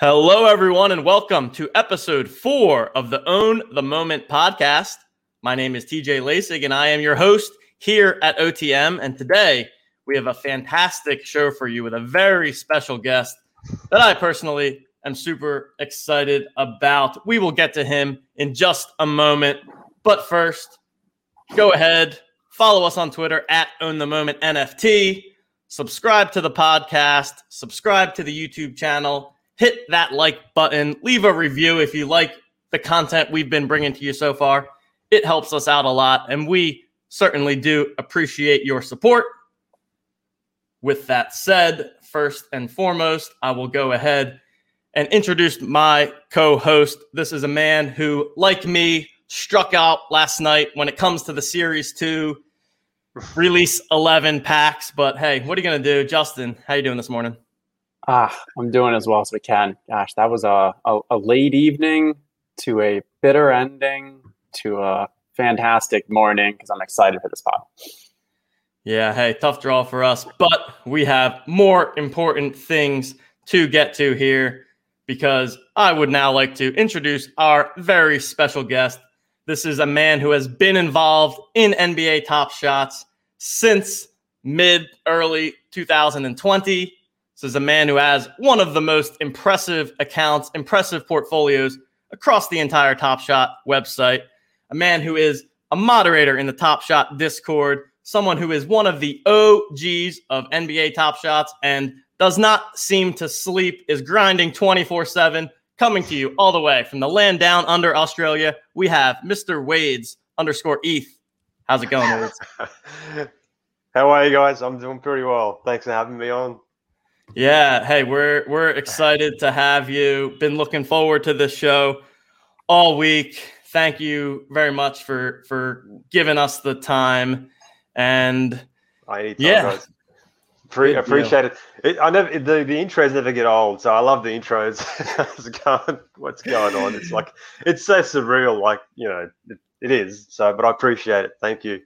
Hello, everyone, and welcome to episode four of the Own the Moment podcast. My name is TJ Lasig, and I am your host here at OTM. And today we have a fantastic show for you with a very special guest that I personally am super excited about. We will get to him in just a moment. But first, go ahead, follow us on Twitter at Own the Moment NFT, subscribe to the podcast, subscribe to the YouTube channel hit that like button, leave a review if you like the content we've been bringing to you so far. It helps us out a lot, and we certainly do appreciate your support. With that said, first and foremost, I will go ahead and introduce my co host. This is a man who, like me, struck out last night when it comes to the Series 2 release 11 packs. But hey, what are you going to do? Justin, how are you doing this morning? Ah, I'm doing as well as we can. Gosh, that was a, a, a late evening to a bitter ending to a fantastic morning because I'm excited for this pod. Yeah, hey, tough draw for us, but we have more important things to get to here because I would now like to introduce our very special guest. This is a man who has been involved in NBA Top Shots since mid early 2020. Is a man who has one of the most impressive accounts, impressive portfolios across the entire Top Shot website. A man who is a moderator in the Top Shot Discord, someone who is one of the OGs of NBA Top Shots and does not seem to sleep, is grinding 24 7. Coming to you all the way from the land down under Australia, we have Mr. Wades underscore ETH. How's it going, Wades? How are you guys? I'm doing pretty well. Thanks for having me on. Yeah. Hey, we're we're excited to have you. Been looking forward to this show all week. Thank you very much for for giving us the time. And I need yeah. Pre- appreciate it. it. I never the, the intros never get old, so I love the intros. What's going on? It's like it's so surreal. Like you know, it, it is. So, but I appreciate it. Thank you.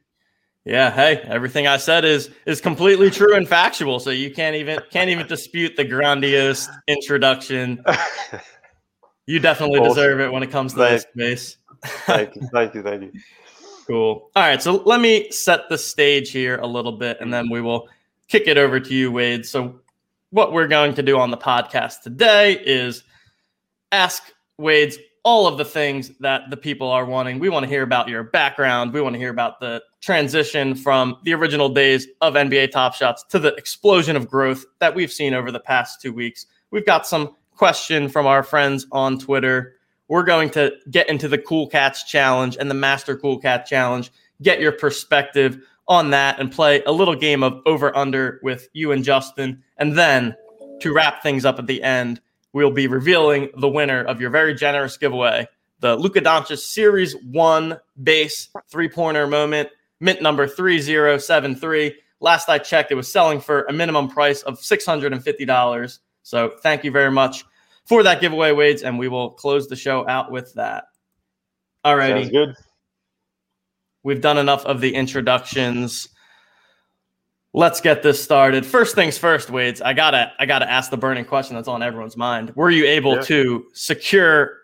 Yeah, hey, everything I said is is completely true and factual, so you can't even can't even dispute the grandiose introduction. You definitely awesome. deserve it when it comes to thank, this space. thank you, thank you, thank you. Cool. All right, so let me set the stage here a little bit, and then we will kick it over to you, Wade. So, what we're going to do on the podcast today is ask Wade's all of the things that the people are wanting. We want to hear about your background. We want to hear about the transition from the original days of NBA Top Shots to the explosion of growth that we've seen over the past two weeks. We've got some question from our friends on Twitter. We're going to get into the Cool Cats Challenge and the Master Cool Cat Challenge, get your perspective on that, and play a little game of over under with you and Justin. And then to wrap things up at the end, we'll be revealing the winner of your very generous giveaway, the Luka Doncic Series 1 base three-pointer moment, mint number 3073. Last I checked, it was selling for a minimum price of $650. So thank you very much for that giveaway, Wades, and we will close the show out with that. All righty. Sounds good. We've done enough of the introductions let's get this started. First things first, Wades. I gotta I gotta ask the burning question that's on everyone's mind. Were you able yeah. to secure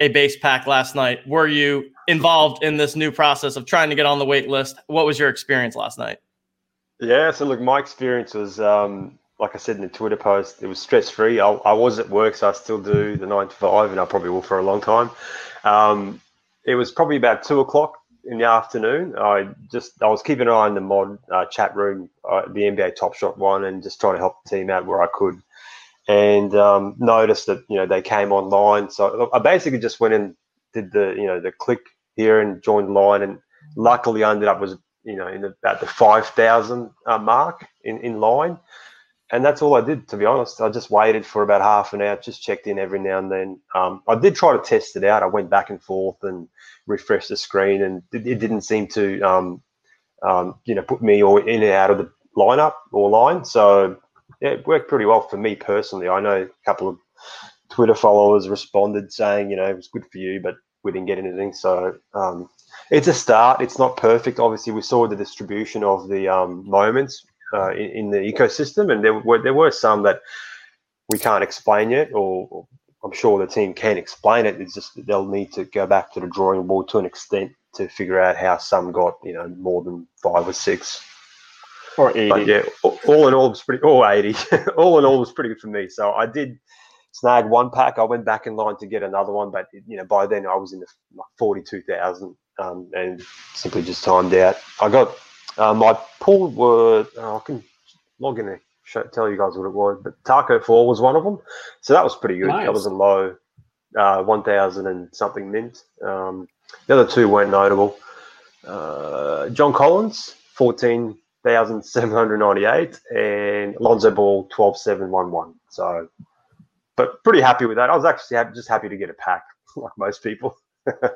a base pack last night? Were you involved in this new process of trying to get on the wait list? What was your experience last night? Yeah, so look, my experience was um, like I said in the Twitter post, it was stress free. I, I, was at work, so I still do the nine to five, and I probably will for a long time. Um, it was probably about two o'clock in the afternoon. I just I was keeping an eye on the mod uh, chat room, uh, the NBA Top Shot one, and just trying to help the team out where I could. And um, noticed that you know they came online, so I basically just went and did the you know the click here and joined line, and luckily I ended up was you know in about the five thousand uh, mark in in line. And that's all I did, to be honest. I just waited for about half an hour, just checked in every now and then. Um, I did try to test it out. I went back and forth and refreshed the screen, and it, it didn't seem to, um, um, you know, put me or in and out of the lineup or line. So yeah, it worked pretty well for me personally. I know a couple of Twitter followers responded saying, you know, it was good for you, but we didn't get anything. So um, it's a start. It's not perfect. Obviously, we saw the distribution of the um, moments uh, in, in, the ecosystem, and there were there were some that we can't explain yet, or, or I'm sure the team can explain it. It's just they'll need to go back to the drawing board to an extent to figure out how some got you know more than five or six or 80. But yeah, all in all, was pretty. All 80. all in all, was pretty good for me. So I did snag one pack. I went back in line to get another one, but you know by then I was in the like forty-two thousand, um, and simply just timed out. I got uh, my pool were. Oh, I can log in there, show, tell you guys what it was, but Tacko Fall was one of them. So that was pretty good. Nice. That was a low, uh, one thousand and something mint. Um, the other two weren't notable. Uh, John Collins, fourteen thousand seven hundred ninety-eight, and Lonzo Ball twelve seven one one. So but pretty happy with that. I was actually happy, just happy to get a pack, like most people. yeah,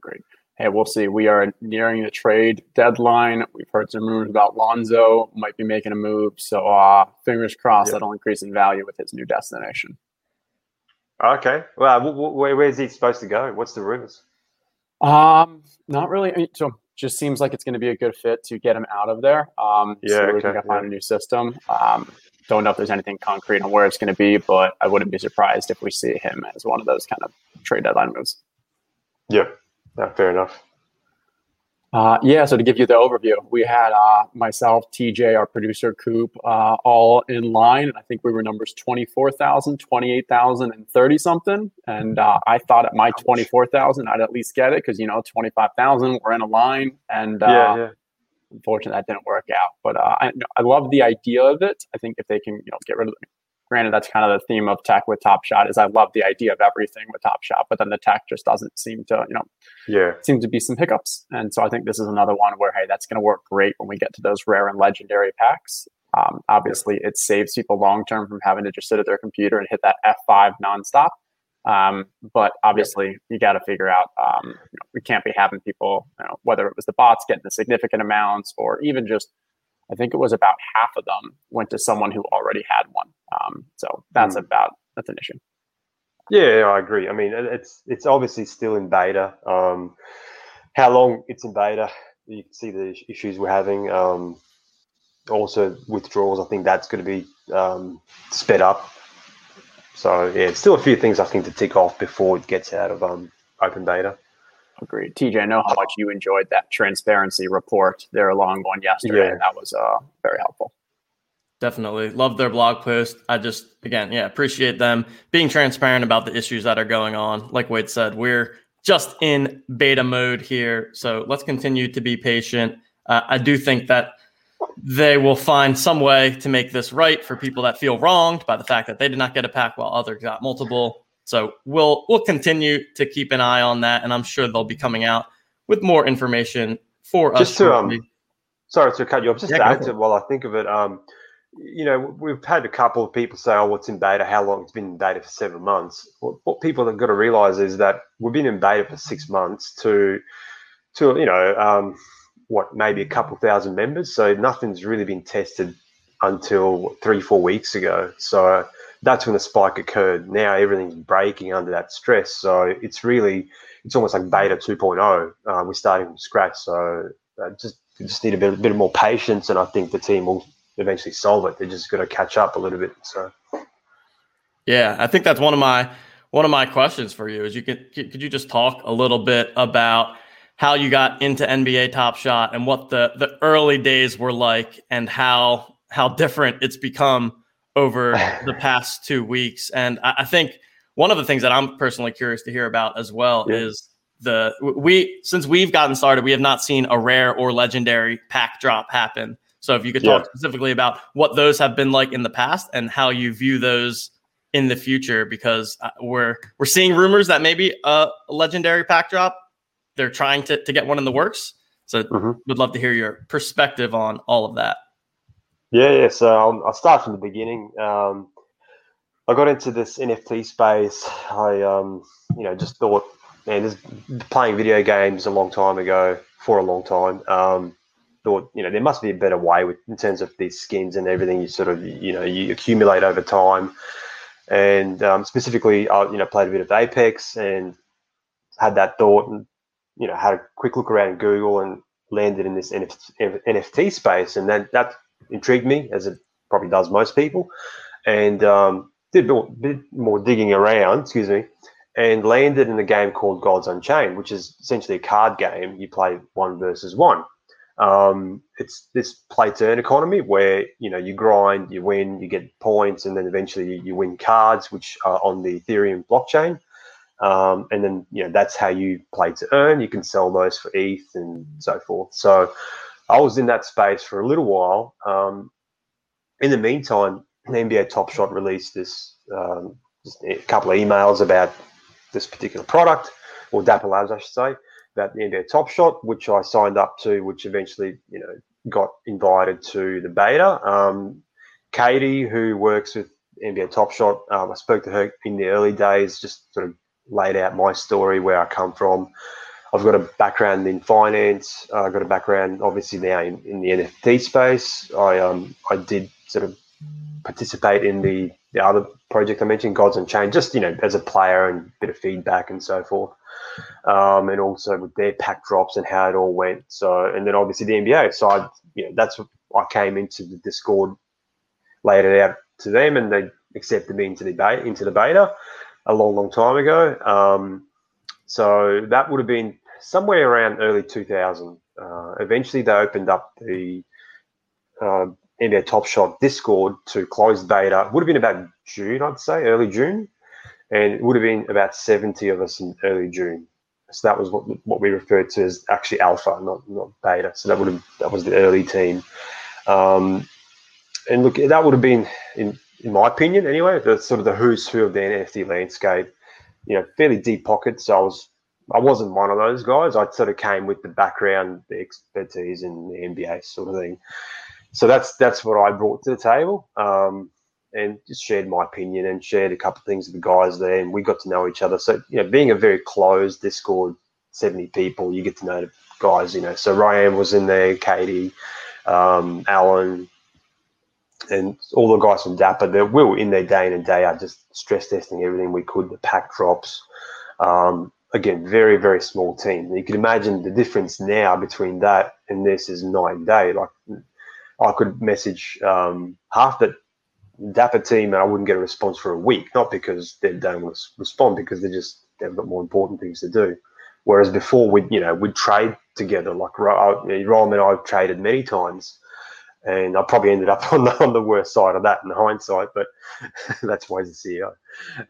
great. Hey, we'll see. We are nearing the trade deadline. We've heard some rumors about Lonzo might be making a move, so uh, fingers crossed that'll increase in value with his new destination. Okay. Well, where, where's he supposed to go? What's the rumors? Um, not really. I mean, so just seems like it's going to be a good fit to get him out of there. Um, yeah, so we okay, can find yeah. a new system. Um, don't know if there's anything concrete on where it's going to be, but I wouldn't be surprised if we see him as one of those kind of trade deadline moves. Yeah, yeah fair enough. Uh, yeah, so to give you the overview, we had uh, myself, TJ, our producer, Coop, uh, all in line. And I think we were numbers 24,000, 28,000, and 30 something. And uh, I thought at my 24,000, I'd at least get it because, you know, 25,000, we're in a line. And yeah, uh, yeah unfortunately that didn't work out. But uh, I, I love the idea of it. I think if they can, you know, get rid of. The, granted, that's kind of the theme of tech with Top Shot. Is I love the idea of everything with Top Shot, but then the tech just doesn't seem to, you know, yeah, seem to be some hiccups. And so I think this is another one where hey, that's going to work great when we get to those rare and legendary packs. Um, obviously, it saves people long term from having to just sit at their computer and hit that F5 nonstop. Um, but obviously, you got to figure out. Um, you know, we can't be having people, you know, whether it was the bots getting the significant amounts, or even just, I think it was about half of them went to someone who already had one. Um, so that's mm. about that's an issue. Yeah, I agree. I mean, it's it's obviously still in beta. Um, how long it's in beta, you can see the issues we're having. Um, also, withdrawals. I think that's going to be um, sped up so yeah, still a few things I think to tick off before it gets out of um, open beta. Agreed. TJ, I know how much you enjoyed that transparency report, their long one yesterday. Yeah. That was uh, very helpful. Definitely. Love their blog post. I just, again, yeah, appreciate them being transparent about the issues that are going on. Like Wade said, we're just in beta mode here. So let's continue to be patient. Uh, I do think that they will find some way to make this right for people that feel wronged by the fact that they did not get a pack while others got multiple. So we'll we'll continue to keep an eye on that, and I'm sure they'll be coming out with more information for just us. To, um, sorry to cut you off. Just yeah, to add to while I think of it, um, you know, we've had a couple of people say, "Oh, what's in beta? How long? It's been in beta for seven months." What, what people have got to realize is that we've been in beta for six months to, to you know. Um, what maybe a couple thousand members. So nothing's really been tested until three, four weeks ago. So that's when the spike occurred. Now everything's breaking under that stress. So it's really, it's almost like beta 2.0. Um, we're starting from scratch. So uh, just just need a bit, a bit more patience, and I think the team will eventually solve it. They're just going to catch up a little bit. So, yeah, I think that's one of my one of my questions for you. Is you could could you just talk a little bit about how you got into NBA Top Shot and what the the early days were like and how how different it's become over the past two weeks. And I, I, think one of the things that I'm personally curious to hear about as well yeah. is the we since we've gotten started, we have not seen a rare or legendary pack drop happen. So if you could talk yeah. specifically about what those have been like in the past and how you view those in the future, because uh, we're we're seeing rumors that maybe a legendary pack drop they're trying to, to get one in the works. So mm-hmm. would love to hear your perspective on all of that. Yeah, yeah. So I'll, I'll start from the beginning. Um, I got into this NFT space. I, um, you know, just thought, man, this playing video games a long time ago for a long time. Um, thought, you know, there must be a better way with in terms of these skins and everything. You sort of, you know, you accumulate over time. And um, specifically, I, you know, played a bit of Apex and had that thought and you know, had a quick look around Google and landed in this NFT space, and then that intrigued me, as it probably does most people. And um, did a bit more digging around, excuse me, and landed in a game called Gods Unchained, which is essentially a card game. You play one versus one. Um, it's this play turn economy where you know you grind, you win, you get points, and then eventually you, you win cards, which are on the Ethereum blockchain. Um, and then you know that's how you play to earn. You can sell those for ETH and so forth. So I was in that space for a little while. Um, in the meantime, NBA Top Shot released this um, a couple of emails about this particular product, or Dapper Labs, I should say about the NBA Top Shot, which I signed up to, which eventually you know got invited to the beta. Um, Katie, who works with NBA Top Shot, um, I spoke to her in the early days, just sort of laid out my story, where I come from. I've got a background in finance. I've got a background, obviously, now in, in the NFT space. I um I did sort of participate in the the other project I mentioned, Gods Unchained, just you know as a player and a bit of feedback and so forth um, and also with their pack drops and how it all went. So, and then obviously the NBA. So, I, you know, that's I came into the Discord, laid it out to them, and they accepted me into the beta, into the beta a long, long time ago. Um, so that would have been somewhere around early 2000. Uh, eventually, they opened up the uh, NBA Top Shot Discord to closed beta. Would have been about June, I'd say, early June and it would have been about 70 of us in early June. So that was what what we referred to as actually alpha, not not beta. So that would have that was the early team. Um, and look, that would have been, in in my opinion, anyway, the sort of the who's who of the NFT landscape. You know, fairly deep pockets. So I was I wasn't one of those guys. I sort of came with the background, the expertise, in the NBA sort of thing. So that's that's what I brought to the table. Um, and just shared my opinion and shared a couple of things with the guys there, and we got to know each other. So, you know, being a very closed Discord, seventy people, you get to know the guys. You know, so Ryan was in there, Katie, um, Alan, and all the guys from Dapper. They will in their day in and day out, just stress testing everything we could. The pack drops. Um, again, very very small team. You can imagine the difference now between that and this is night and day. Like I could message um, half that Dapper team, and I wouldn't get a response for a week, not because they don't want to respond, because they just they've got more important things to do. Whereas before, we'd you know we'd trade together. Like Rome and I've traded many times, and I probably ended up on the on the worst side of that in hindsight. But that's why he's the CEO.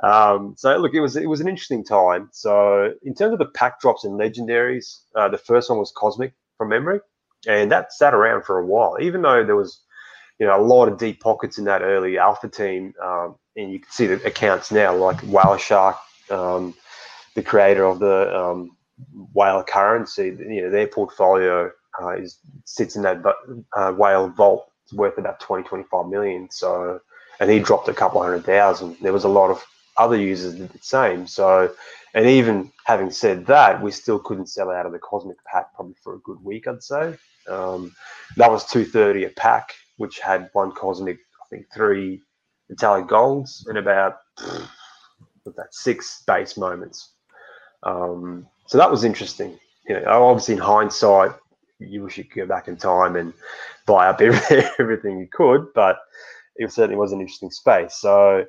Um, so look, it was it was an interesting time. So in terms of the pack drops and legendaries, uh, the first one was Cosmic from memory, and that sat around for a while, even though there was you know, a lot of deep pockets in that early alpha team. Um, and you can see the accounts now, like Whale Shark, um, the creator of the um, whale currency, you know, their portfolio uh, is sits in that uh, whale vault. It's worth about 20, 25 million. So, and he dropped a couple hundred thousand. There was a lot of other users did the same. So, and even having said that, we still couldn't sell out of the Cosmic pack probably for a good week, I'd say. Um, that was 230 a pack which had one cosmic, I think three metallic golds and about that six base moments. Um, so that was interesting. You know, obviously in hindsight, you wish you could go back in time and buy up everything you could, but it certainly was an interesting space. So,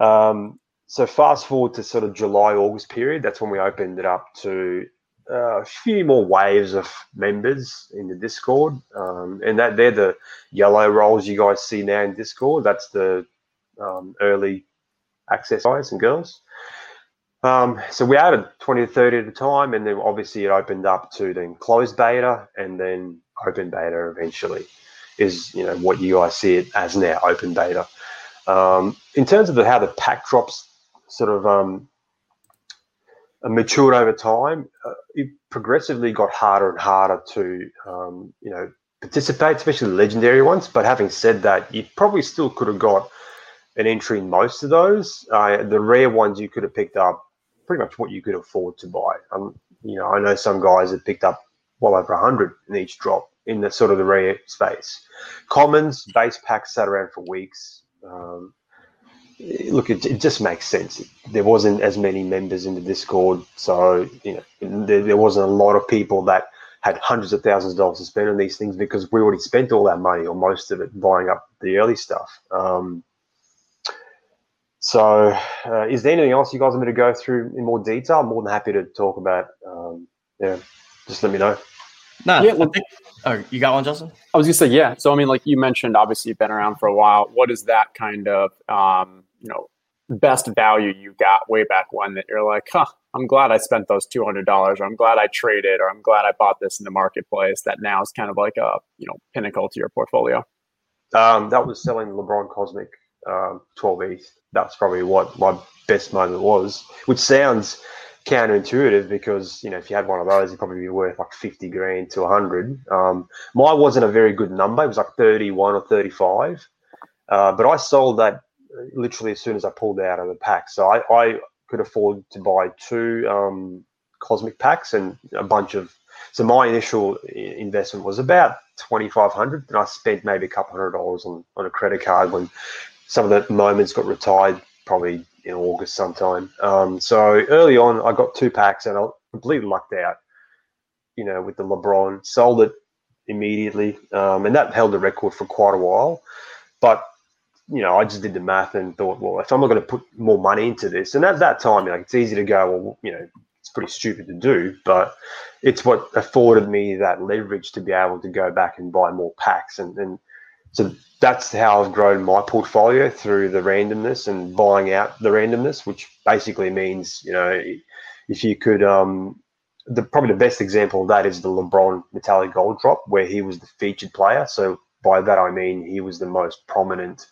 um, so fast forward to sort of July August period. That's when we opened it up to uh, a few more waves of members in the Discord, um, and that they're the yellow roles you guys see now in Discord. That's the um, early access guys and girls. Um, so we added 20 to 30 at a time, and then obviously it opened up to then closed beta and then open beta eventually is you know what you guys see it as now open beta. Um, in terms of the, how the pack drops sort of um, matured over time, uh, it progressively got harder and harder to, um, you know, participate, especially the legendary ones. But having said that, you probably still could have got an entry in most of those. Uh, the rare ones you could have picked up pretty much what you could afford to buy. Um, you know, I know some guys have picked up well over a hundred in each drop in the sort of the rare space. Commons base packs sat around for weeks. Um, look, it, it, just makes sense. There wasn't as many members in the Discord, so you know there, there, wasn't a lot of people that had hundreds of thousands of dollars to spend on these things because we already spent all our money or most of it buying up the early stuff. Um, So, uh, is there anything else you guys want me to go through in more detail? I'm more than happy to talk about. Um, yeah, just let me know. No, yeah, I think. Oh, you got one, Justin? I was gonna say yeah. So I mean, like you mentioned, obviously you've been around for a while. What is that kind of um, you know best value you got way back when that you're like, huh, I'm glad I spent those two hundred dollars, or I'm glad I traded, or I'm glad I bought this in the marketplace. That now is kind of like a you know pinnacle to your portfolio. Um, that was selling LeBron Cosmic um, 12 ETH. That's probably what my best moment was, which sounds counterintuitive because you know if you had one of those, it'd probably be worth like 50 grand to 100. Um, mine wasn't a very good number; it was like 31 or 35. Uh, but I sold that literally as soon as I pulled out of the pack. So I, I could afford to buy two um, cosmic packs and a bunch of. So my initial investment was about twenty five hundred, and I spent maybe a couple hundred dollars on, on a credit card when some of the moments got retired, probably in August sometime. Um, so early on, I got two packs and I completely lucked out. You know, with the LeBron, sold it immediately, um, and that held the record for quite a while. But you know, I just did the math and thought, well, if I'm not going to put more money into this, and at that time, like, it's easy to go, well, you know, it's pretty stupid to do, but it's what afforded me that leverage to be able to go back and buy more packs. And, and so that's how I've grown my portfolio through the randomness and buying out the randomness, which basically means, you know, if you could, um, the probably the best example of that is the LeBron metallic gold drop, where he was the featured player. So by that I mean he was the most prominent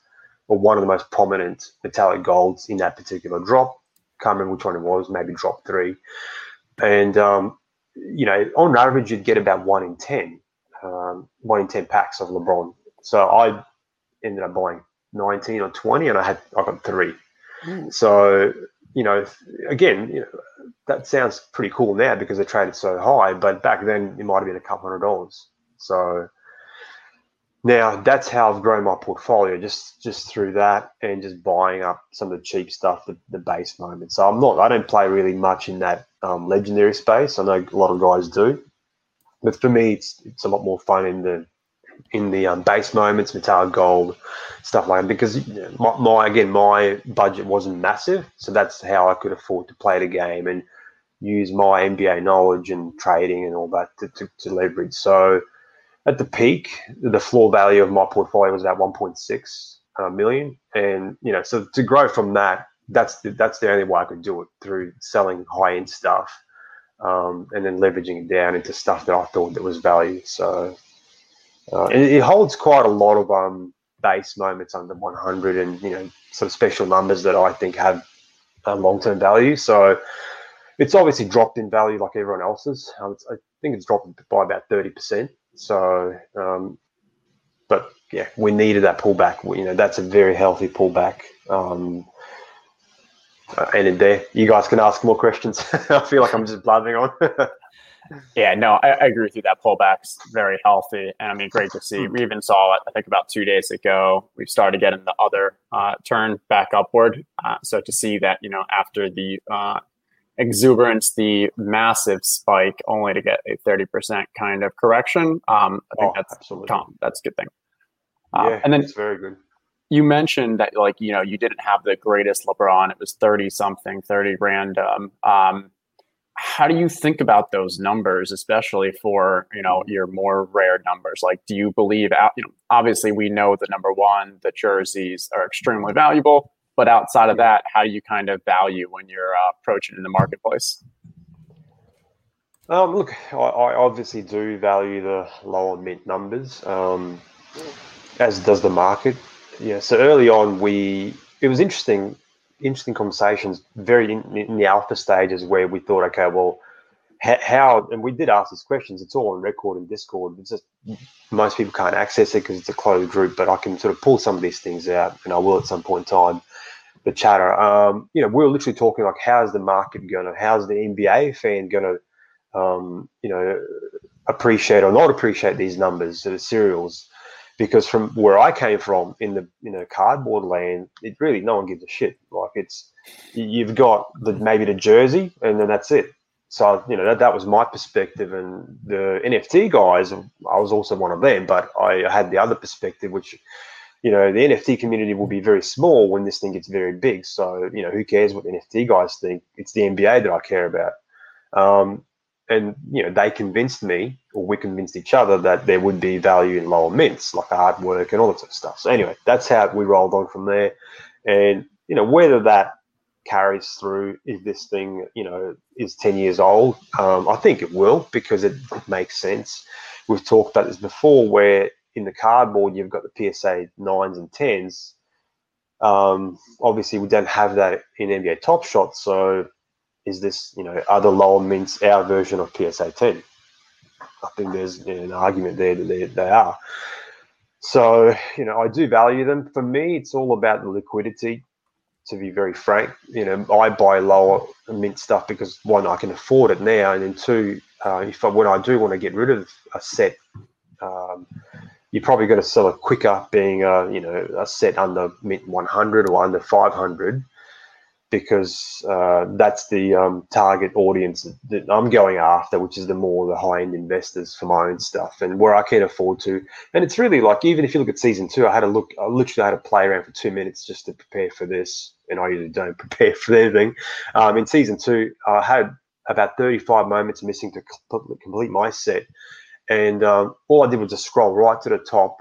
or one of the most prominent metallic golds in that particular drop. Can't remember which one it was, maybe drop three. And, um, you know, on average, you'd get about one in 10, um, one in 10 packs of LeBron. So I ended up buying 19 or 20 and I had, I got three. Mm. So, you know, again, you know, that sounds pretty cool now because they traded so high, but back then it might have been a couple hundred dollars. So, now that's how I've grown my portfolio, just just through that and just buying up some of the cheap stuff, the, the base moments. So I'm not, I don't play really much in that um, legendary space. I know a lot of guys do, but for me, it's it's a lot more fun in the in the um, base moments, metallic gold, stuff like that. Because my, my again, my budget wasn't massive, so that's how I could afford to play the game and use my NBA knowledge and trading and all that to, to, to leverage. So at the peak, the floor value of my portfolio was about 1.6 uh, million, and you know, so to grow from that, that's the, that's the only way I could do it through selling high end stuff, um, and then leveraging it down into stuff that I thought that was value. So, uh, it, it, holds quite a lot of um, base moments under 100, and you know, some special numbers that I think have um, long term value. So. It's obviously dropped in value like everyone else's. Um, I think it's dropped by about 30%. So, um, but yeah, we needed that pullback. You know, that's a very healthy pullback. Um, uh, there, you guys can ask more questions. I feel like I'm just blabbing on. yeah, no, I, I, agree with you. That pullback's very healthy, and I mean, great to see. We even saw it, I think, about two days ago. We've started getting the other uh, turn back upward. Uh, so to see that, you know, after the uh, exuberance, the massive spike, only to get a 30% kind of correction. Um, I think oh, that's absolutely. Tom, that's a good thing. Uh, yeah, and then it's very good. You mentioned that, like, you know, you didn't have the greatest LeBron. It was 30 something, 30 random. Um, how do you think about those numbers, especially for, you know, your more rare numbers? Like, do you believe, you know, obviously we know the number one, the jerseys are extremely valuable but outside of that, how do you kind of value when you're uh, approaching in the marketplace? Um, look, I, I, obviously do value the lower mint numbers, um, as does the market. Yeah. So early on, we it was interesting, interesting conversations, very in, in the alpha stages where we thought, okay, well, how, and we did ask these questions. It's all on record in Discord. It's just most people can't access it because it's a closed group, but I can sort of pull some of these things out, and I will at some point in time the chatter. Um, you know, we are literally talking like, how's the market going to, how's the NBA fan going to, um, you know, appreciate or not appreciate these numbers, the serials? Because from where I came from in the you know cardboard land, it really no one gives a shit. Like it's you've got the maybe the jersey and then that's it. So you know that, that was my perspective, and the NFT guys, I was also one of them, but I had the other perspective, which you know, the NFT community will be very small when this thing gets very big. So, you know, who cares what the NFT guys think? It's the NBA that I care about. Um, and, you know, they convinced me, or we convinced each other, that there would be value in lower mints, like artwork and all that sort of stuff. So, anyway, that's how we rolled on from there. And, you know, whether that carries through if this thing, you know, is 10 years old, um, I think it will because it, it makes sense. We've talked about this before where in the cardboard, you've got the PSA nines and tens. Um, obviously, we don't have that in NBA Top Shot. So, is this you know other lower mints our version of PSA ten? I think there's an argument there that they, they are. So, you know, I do value them. For me, it's all about the liquidity. To be very frank, you know, I buy lower mint stuff because one, I can afford it now, and then two, uh, if I, when I do want to get rid of a set, um, you're probably going to sell it quicker being a you know a set under mint 100 or under 500 because uh, that's the um, target audience that I'm going after, which is the more the high end investors for my own stuff and where I can afford to. And it's really like even if you look at season two, I had a look, I literally had to play around for two minutes just to prepare for this, and I usually don't prepare for anything. Um, in season two, I had about 35 moments missing to complete my set and um, all I did was just scroll right to the top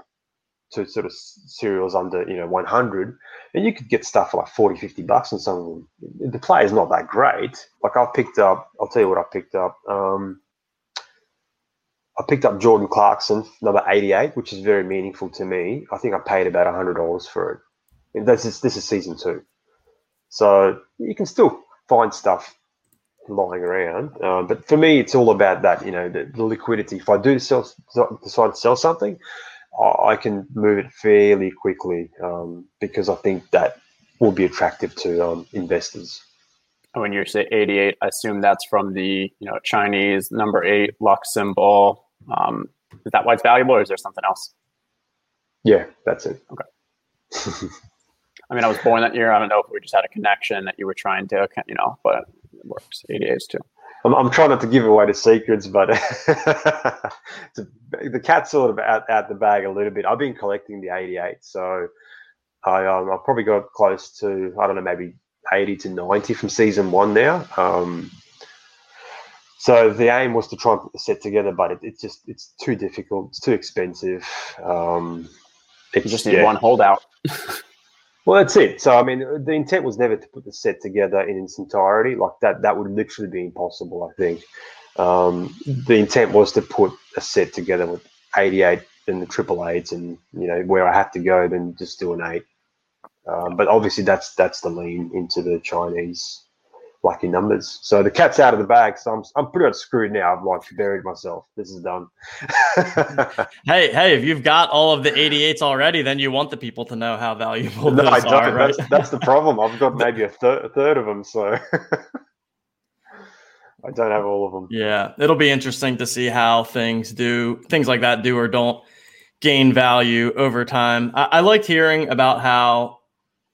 to sort of serials under, you know, 100. And you could get stuff for like 40, 50 bucks and some of them. The play is not that great. Like I picked up, I'll tell you what I picked up. Um, I picked up Jordan Clarkson, number 88, which is very meaningful to me. I think I paid about $100 for it. And this is, this is season two. So you can still find stuff lying around. Uh, but for me, it's all about that, you know, the, the liquidity. If I do sell, decide to sell something, I can move it fairly quickly um, because I think that will be attractive to um, investors. When you say 88, I assume that's from the you know Chinese number eight Lux symbol. Um, is that why it's valuable, or is there something else? Yeah, that's it. Okay. I mean, I was born that year. I don't know if we just had a connection that you were trying to, you know, but it works. 88s too. I'm, I'm trying not to give away the secrets, but the cat's sort of out, out the bag a little bit. I've been collecting the 88, so I um, I probably got close to I don't know maybe 80 to 90 from season one now. Um, so the aim was to try and put the set together, but it, it's just it's too difficult. It's too expensive. Um, you just need yeah. one holdout. Well, that's it. So, I mean, the intent was never to put the set together in its entirety. Like that, that would literally be impossible. I think um, the intent was to put a set together with 88 and the triple eights, and you know where I have to go, then just do an eight. Um, but obviously, that's that's the lean into the Chinese lucky numbers. So the cat's out of the bag. So I'm, I'm pretty much screwed now. I've like buried myself. This is done. hey, hey, if you've got all of the 88s already, then you want the people to know how valuable no, I don't. Are, right? that's, that's the problem. I've got maybe a, thir- a third of them. So I don't have all of them. Yeah, it'll be interesting to see how things do, things like that do or don't gain value over time. I, I liked hearing about how,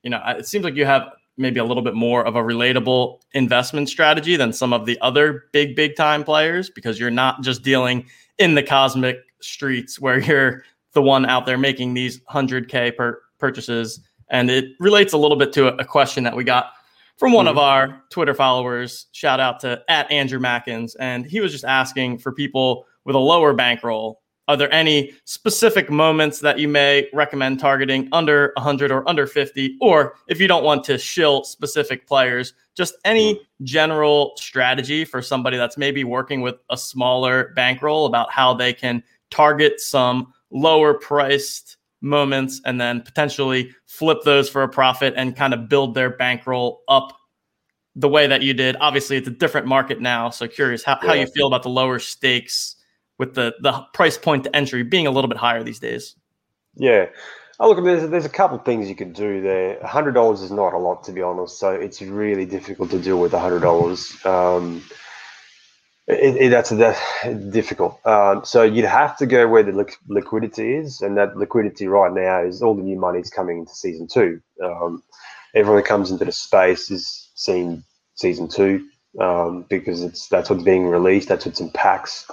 you know, it seems like you have maybe a little bit more of a relatable investment strategy than some of the other big, big time players because you're not just dealing in the cosmic streets where you're the one out there making these 100K per purchases. And it relates a little bit to a, a question that we got from one mm-hmm. of our Twitter followers. Shout out to at Andrew Mackins. And he was just asking for people with a lower bankroll are there any specific moments that you may recommend targeting under 100 or under 50? Or if you don't want to shill specific players, just any hmm. general strategy for somebody that's maybe working with a smaller bankroll about how they can target some lower priced moments and then potentially flip those for a profit and kind of build their bankroll up the way that you did. Obviously, it's a different market now. So curious how, yeah. how you feel about the lower stakes with the the price point to entry being a little bit higher these days. Yeah. Oh, look, there's, there's a couple of things you could do there. $100 is not a lot, to be honest. So it's really difficult to deal with $100. Um, it, it, that's, that's difficult. Um, so you'd have to go where the li- liquidity is, and that liquidity right now is all the new money is coming into season two. Um, everyone that comes into the space is seeing season two um, because it's that's what's being released. That's what's in packs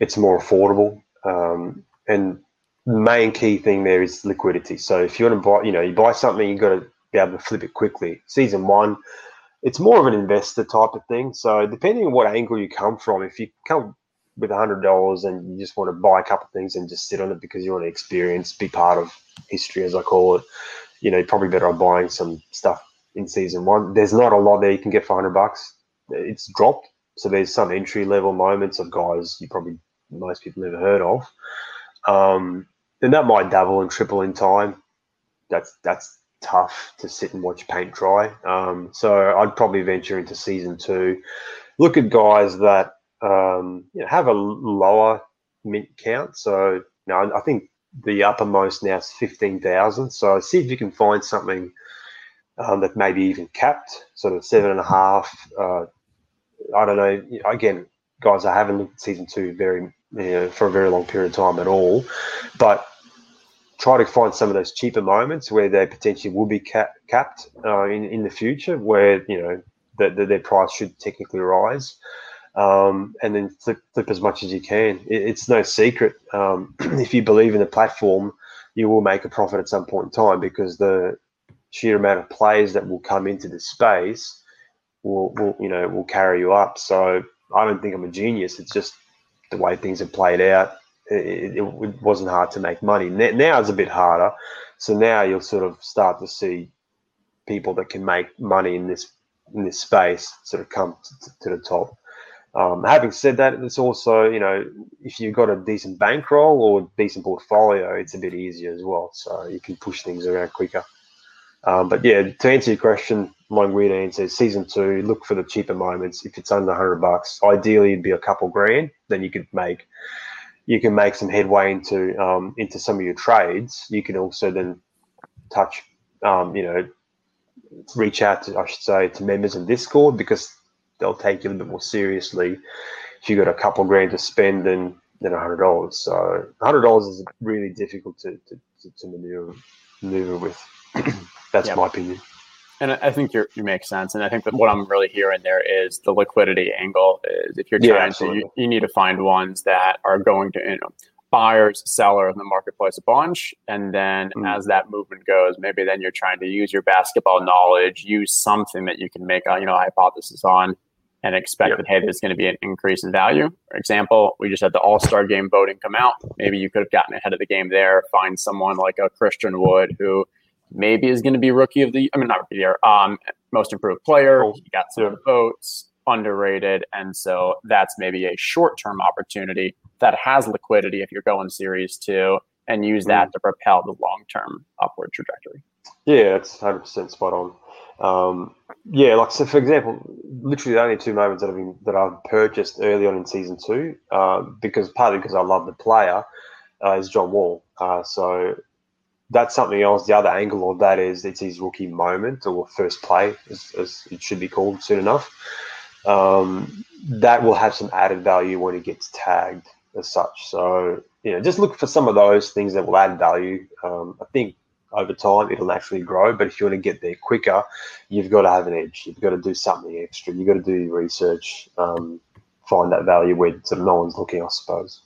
it's more affordable. Um, and main key thing there is liquidity. So if you want to buy, you know, you buy something, you've got to be able to flip it quickly. Season one, it's more of an investor type of thing. So depending on what angle you come from, if you come with hundred dollars and you just want to buy a couple of things and just sit on it because you want to experience, be part of history, as I call it, you know, you're probably better off buying some stuff in season one. There's not a lot there you can get for hundred bucks. It's dropped. So there's some entry level moments of guys you probably most people never heard of. Um, and that might double and triple in time. That's that's tough to sit and watch paint dry. Um, so I'd probably venture into season two. Look at guys that um, you know, have a lower mint count. So you know, I think the uppermost now is fifteen thousand. So see if you can find something um, that maybe even capped, sort of seven and a half. Uh, I don't know. Again, guys, I haven't looked at season two very you know, for a very long period of time at all, but try to find some of those cheaper moments where they potentially will be cap- capped uh, in in the future, where you know that the, their price should technically rise, um, and then flip flip as much as you can. It, it's no secret um, if you believe in the platform, you will make a profit at some point in time because the sheer amount of players that will come into the space will, will you know will carry you up. So I don't think I'm a genius. It's just the way things have played out it, it, wasn't hard to make money. Now it's a bit harder. So now you'll sort of start to see people that can make money in this in this space sort of come to, to the top. Um, having said that, it's also you know if you've got a decent bankroll or a decent portfolio, it's a bit easier as well. So you can push things around quicker. Um, but yeah, to answer your question, my weird answer is season two. Look for the cheaper moments. If it's under hundred bucks, ideally it'd be a couple grand. Then you could make you can make some headway into um, into some of your trades. You can also then touch, um, you know, reach out to I should say to members in Discord because they'll take you a little bit more seriously if you've got a couple grand to spend than than hundred dollars. So hundred dollars is really difficult to to, to, to maneuver maneuver with. That's my opinion. And I think you you make sense. And I think that what I'm really hearing there is the liquidity angle is if you're trying yeah, to, you, you, need to find ones that are going to, you know, buyers, seller in the marketplace a bunch. And then mm. as that movement goes, maybe then you're trying to use your basketball knowledge, use something that you can make a, you know, hypothesis on and expect yep. that, hey, there's going to be an increase in value. For example, we just had the All Star game voting come out. Maybe you could have gotten ahead of the game there, find someone like a Christian Wood who maybe is going to be rookie of the I mean not rookie year, um, most improved player. He got some yeah. votes, underrated, and so that's maybe a short term opportunity that has liquidity if you're going series two, and use that mm. to propel the long term upward trajectory. Yeah, it's hundred percent spot on. Um, yeah, like so. For example, literally the only two moments that I've been that I've purchased early on in season two, uh, because partly because I love the player, uh, is John Wall. Uh, so that's something else. The other angle of that is it's his rookie moment or first play, as, as it should be called soon enough. Um, that will have some added value when he gets tagged as such. So, you know, just look for some of those things that will add value. Um, I think over time it'll naturally grow, but if you want to get there quicker, you've got to have an edge. You've got to do something extra. You've got to do your research, um, find that value where sort of no one's looking, I suppose.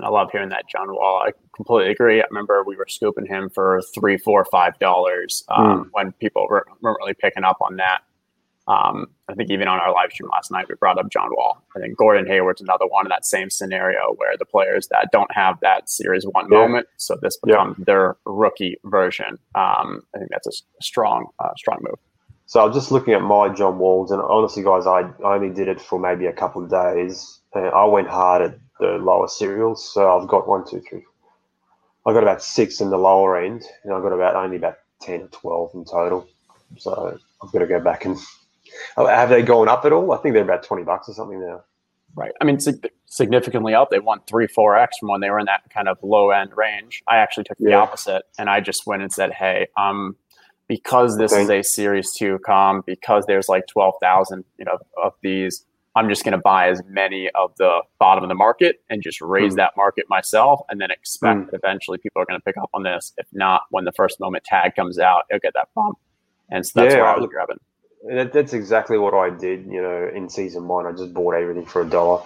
I love hearing that John Wall. I completely agree. I remember we were scooping him for three, four, five dollars um, mm. when people were, weren't really picking up on that. Um, I think even on our live stream last night, we brought up John Wall. I think Gordon Hayward's another one in that same scenario where the players that don't have that series one yeah. moment, so this becomes yeah. their rookie version. Um, I think that's a strong, uh, strong move. So I'm just looking at my John Walls, and honestly, guys, I only did it for maybe a couple of days. I went hard at the lower serials. So I've got one, two, three. I got about six in the lower end, and I've got about only about ten or twelve in total. So I've got to go back and have they gone up at all? I think they're about twenty bucks or something now. Right. I mean, significantly up. They won three, four x from when they were in that kind of low end range. I actually took the yeah. opposite, and I just went and said, "Hey, um, because this okay. is a Series Two com, because there's like twelve thousand, you know, of these." I'm just going to buy as many of the bottom of the market and just raise mm. that market myself and then expect mm. that eventually people are going to pick up on this. If not, when the first moment tag comes out, it'll get that bump. And so that's yeah, where I was grabbing. That, that's exactly what I did, you know, in season one. I just bought everything for a dollar.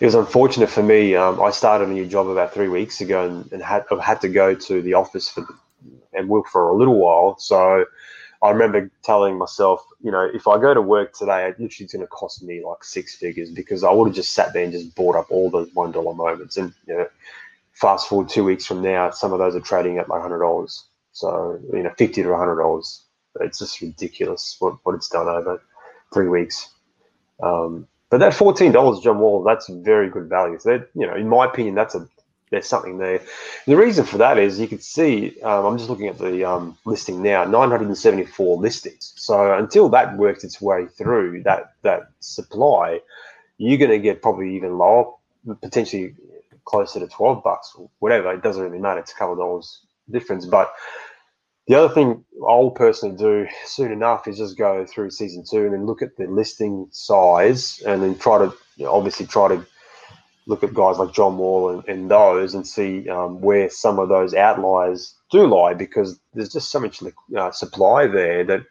it was unfortunate for me. Um, I started a new job about three weeks ago and, and had I've had to go to the office for and work for a little while. So I remember telling myself, you know, if I go to work today, it literally it's going to cost me like six figures because I would have just sat there and just bought up all the one dollar moments. And you know, fast forward two weeks from now, some of those are trading at like hundred dollars. So you know, fifty to hundred dollars. It's just ridiculous what, what it's done over three weeks. Um, but that fourteen dollars, John Wall, that's very good value. So that, you know, in my opinion, that's a there's something there. The reason for that is you can see. Um, I'm just looking at the um, listing now. 974 listings. So until that works its way through that that supply, you're going to get probably even lower, potentially closer to 12 bucks or whatever. It doesn't really matter. It's a couple of dollars difference, but the other thing I'll personally do soon enough is just go through season two and then look at the listing size and then try to you know, obviously try to look at guys like John Wall and, and those and see um, where some of those outliers do lie because there's just so much uh, supply there that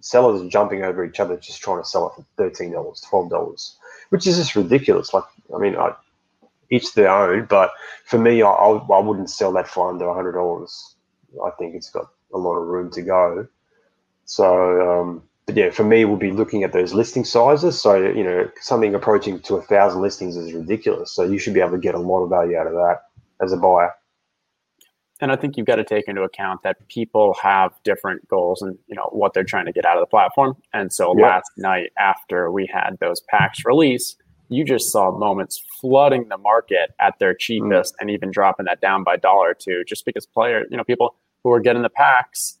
sellers are jumping over each other just trying to sell it for thirteen dollars, twelve dollars, which is just ridiculous. Like, I mean, I, each their own, but for me, I, I, I wouldn't sell that for under hundred dollars. I think it's got a lot of room to go. So, um, but yeah, for me, we'll be looking at those listing sizes. So, you know, something approaching to a thousand listings is ridiculous. So you should be able to get a lot of value out of that as a buyer. And I think you've got to take into account that people have different goals and you know what they're trying to get out of the platform. And so yeah. last night after we had those packs release, you just saw moments flooding the market at their cheapest mm. and even dropping that down by a dollar or two just because players, you know, people who are getting the packs,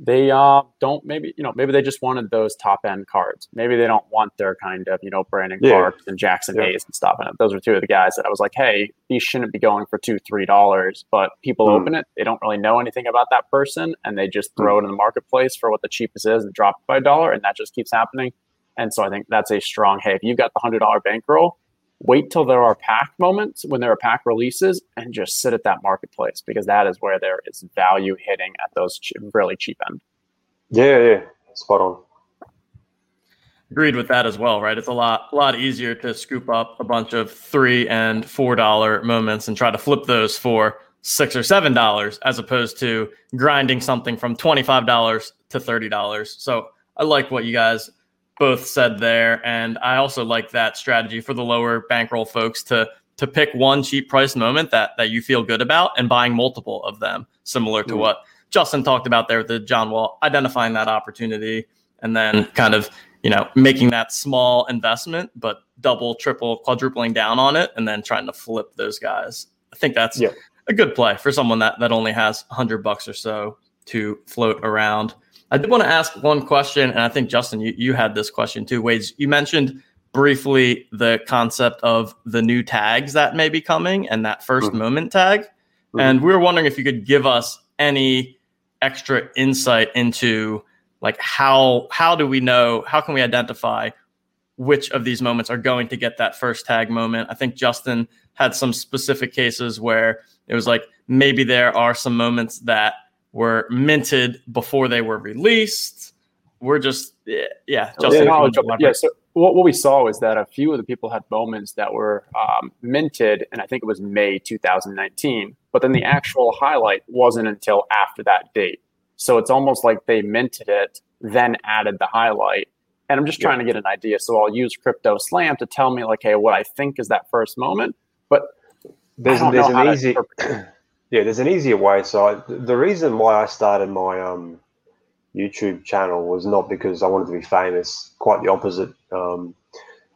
they uh, don't maybe you know maybe they just wanted those top end cards. Maybe they don't want their kind of you know Brandon yeah. Clarke and Jaxson yeah. Hayes and stuff And. Those are two of the guys that I was like, hey, these shouldn't be going for two three dollars. But people mm. open it, they don't really know anything about that person, and they just throw mm. it in the marketplace for what the cheapest is and drop it by a dollar, and that just keeps happening. And so I think that's a strong hey. If you've got the hundred dollar bankroll, wait till there are pack moments when there are pack releases and just sit at that marketplace because that is where there is value hitting at those really cheap end. Yeah, yeah, spot on. Agreed with that as well, right? It's a lot, a lot easier to scoop up a bunch of three and four dollar moments and try to flip those for six or seven dollars, as opposed to grinding something from twenty five dollars to thirty dollars. So I like what you guys both said there, and I also like that strategy for the lower bankroll folks to to pick one cheap price moment that that you feel good about and buying multiple of them, similar to mm. what Justin talked about there with the John Wall, identifying that opportunity and then kind of you know making that small investment, but double, triple, quadrupling down on it, and then trying to flip those guys. I think that's yeah. a good play for someone that that only has hundred bucks or so to float around. I did want to ask one question, and I think Justin, you, you had this question too. Wade, you mentioned briefly the concept of the new tags that may be coming and that 1st mm-hmm. moment tag. Mm-hmm. And we were wondering if you could give us any extra insight into like how how do we know how can we identify which of these moments are going to get that first tag moment. I think Justin had some specific cases where it was like maybe there are some moments that were minted before they were released. We're just yeah, yeah. Justin, yeah, yeah so what, what we saw was that a few of the people had moments that were um, minted, and I think it was May 2019. But then the actual highlight wasn't until after that date. So it's almost like they minted it, then added the highlight. And I'm just trying to get an idea. So I'll use CryptoSlam to tell me, like, hey, what I think is that first moment. But there's, there's an easy. Yeah, there's an easier way. So I, the reason why I started my um, YouTube channel was not because I wanted to be famous. Quite the opposite. Um,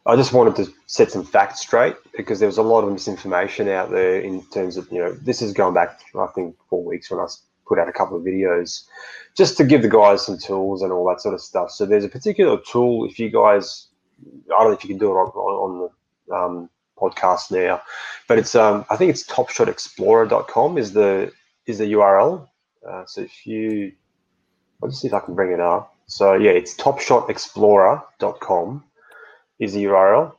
I just wanted to set some facts straight because there was a lot of misinformation out there in terms of you know this is going back I think four weeks when I put out a couple of videos just to give the guys some tools and all that sort of stuff. So there's a particular tool if you guys I don't know if you can do it on, on the um, podcast now, but it's um, I think it's topshotexplorer.com is the is the URL. Uh, so if you, I'll just see if I can bring it up. So yeah, it's topshotexplorer.com is the URL.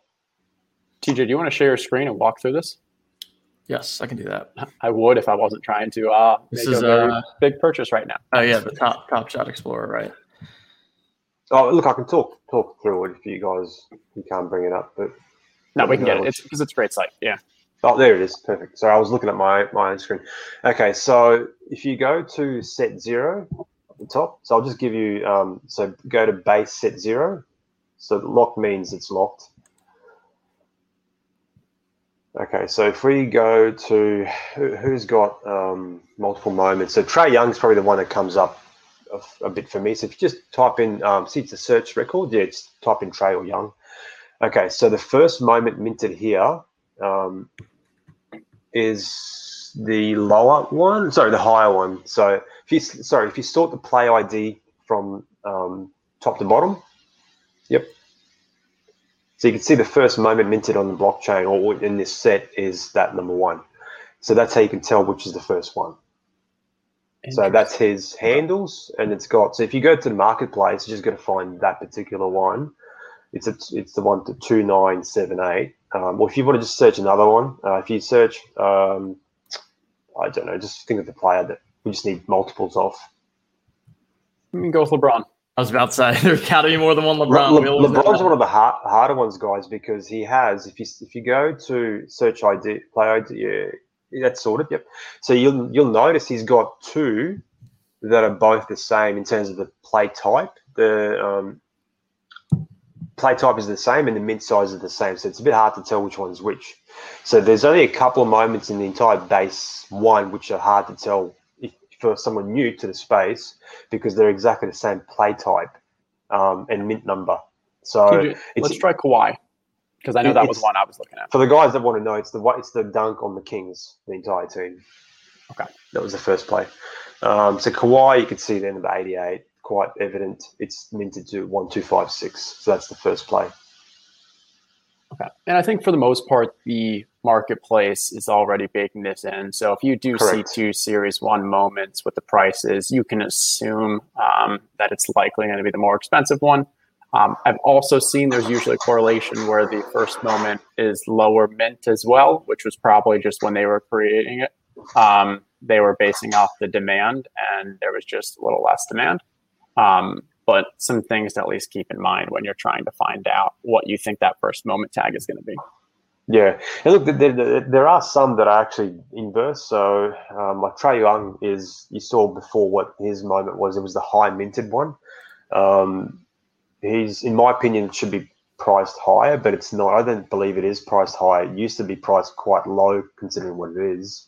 TJ, do you want to share your screen and walk through this? Yes, I can do that. I would if I wasn't trying to uh, this is a uh, big purchase right now. Oh yeah, the top Top Shot Explorer, right? Oh look, I can talk talk through it if you guys you can't bring it up, but No, we can get it. It's because it's a great site. Yeah. Oh, there it is. Perfect. So I was looking at my, my own screen. Okay, so if you go to set zero at the top, so I'll just give you, um, so go to base set zero. So lock means it's locked. Okay, so if we go to who, has got um, multiple moments, so Trae Young's probably the one that comes up a, a bit for me. So if you just type in, um, see it's a search record, yeah, it's type in Trae or Young. Okay, so the first moment minted here um, is the lower one, sorry, the higher one. So if you sorry, if you sort the play ID from um, top to bottom, yep, so you can see the first moment minted on the blockchain or in this set is that number one. So that's how you can tell which is the first one. So that's his handles, and it's got. So if you go to the marketplace, you're just going to find that particular one. It's a, it's the one to two nine seven eight. Um, or if you want to just search another one, uh, if you search, um, I don't know, just think of the player that we just need multiples of. You can go with LeBron. I was about to say there's got to be more than one LeBron. Le- Le- LeBron's one of the hard, harder ones, guys, because he has. If you if you go to search ID, play ID, yeah, that's sorted. Yep. So you'll you'll notice he's got two that are both the same in terms of the play type. The um, play type is the same, and the mint size is the same. So it's a bit hard to tell which one's which. So there's only a couple of moments in the entire base one which are hard to tell for someone new to the space because they're exactly the same play type um, and mint number. So let's try Kawhi because I know that was one I was looking at. For the guys that want to know, it's the it's the dunk on the Kings, the entire team. Okay, that was the first play. Um, so Kawhi, you could see then the 88, quite evident. It's minted to one two five six. So that's the first play. Okay. And I think for the most part, the marketplace is already baking this in. So if you do Correct. see two Series 1 moments with the prices, you can assume um, that it's likely going to be the more expensive one. Um, I've also seen there's usually a correlation where the first moment is lower mint as well, which was probably just when they were creating it. Um, they were basing off the demand, and there was just a little less demand. Um, but some things to at least keep in mind when you're trying to find out what you think that first moment tag is going to be. Yeah, and look, there, there, are some that are actually inverse. So, um, like Trae Young is, you saw before what his moment was. It was the high minted one. Um, he's, in my opinion, should be priced higher, but it's not. I don't believe it is priced high. It used to be priced quite low considering what it is,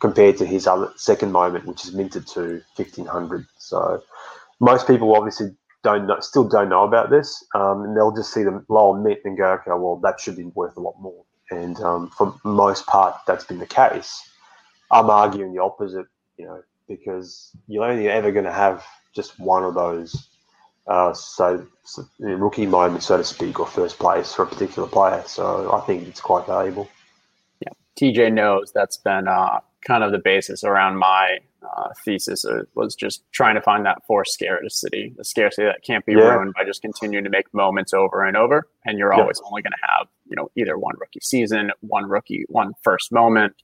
compared to his other second moment, which is minted to fifteen hundred. So, most people obviously don't know, still don't know about this, um, and they'll just see the lower mint and go, okay, well, that should be worth a lot more. And um, for most part, that's been the case. I'm arguing the opposite, you know, because you're only ever going to have just one of those, uh, so, so rookie moment, so to speak, or first place for a particular player. So I think it's quite valuable. Yeah, TJ knows that's been uh, kind of the basis around my uh, thesis was just trying to find that forced scarcity, the scarcity that can't be yeah. ruined by just continuing to make moments over and over. And you're yeah. always only going to have, you know, either one rookie season, one rookie, one first moment,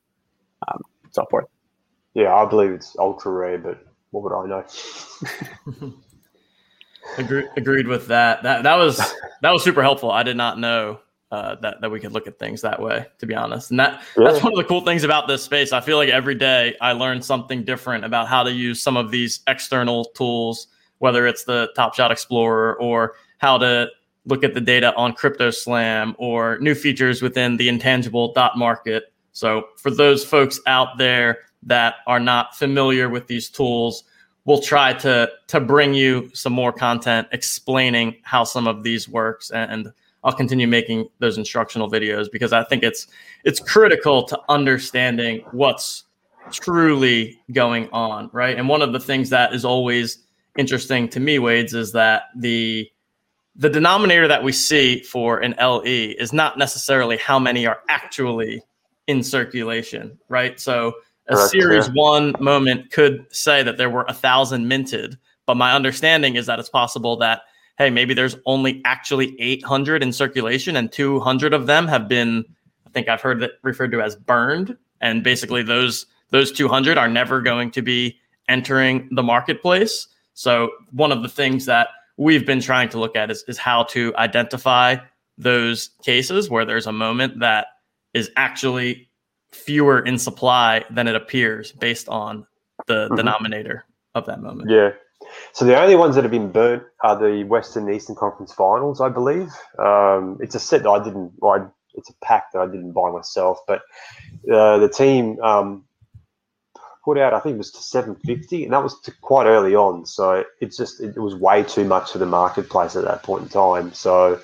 um, so forth. Yeah, I believe it's ultra rare, but what would I know? agreed, agreed with that. That that was that was super helpful. I did not know uh, that that we could look at things that way. To be honest, and that yeah. that's one of the cool things about this space. I feel like every day I learn something different about how to use some of these external tools, whether it's the Top Shot Explorer or how to look at the data on CryptoSlam or new features within the intangible dot market. So for those folks out there that are not familiar with these tools, we'll try to to bring you some more content explaining how some of these works and I'll continue making those instructional videos because I think it's it's critical to understanding what's truly going on, right? And one of the things that is always interesting to me, Wades, is that the the denominator that we see for an LE is not necessarily how many are actually in circulation, right? So a Correct, series yeah. one moment could say that there were a thousand minted, but my understanding is that it's possible that hey, maybe there's only actually 800 in circulation and 200 of them have been, I think I've heard it referred to as burned. And basically those, those 200 are never going to be entering the marketplace. So one of the things that we've been trying to look at is, is how to identify those cases where there's a moment that is actually fewer in supply than it appears based on the mm-hmm. denominator of that moment. Yeah. So the only ones that have been burnt are the Western Eastern Conference Finals, I believe. Um, it's a set that I didn't. Well, I, it's a pack that I didn't buy myself, but uh, the team um, put out, I think it was to 750, and that was quite early on. So it's just it was way too much for the marketplace at that point in time. So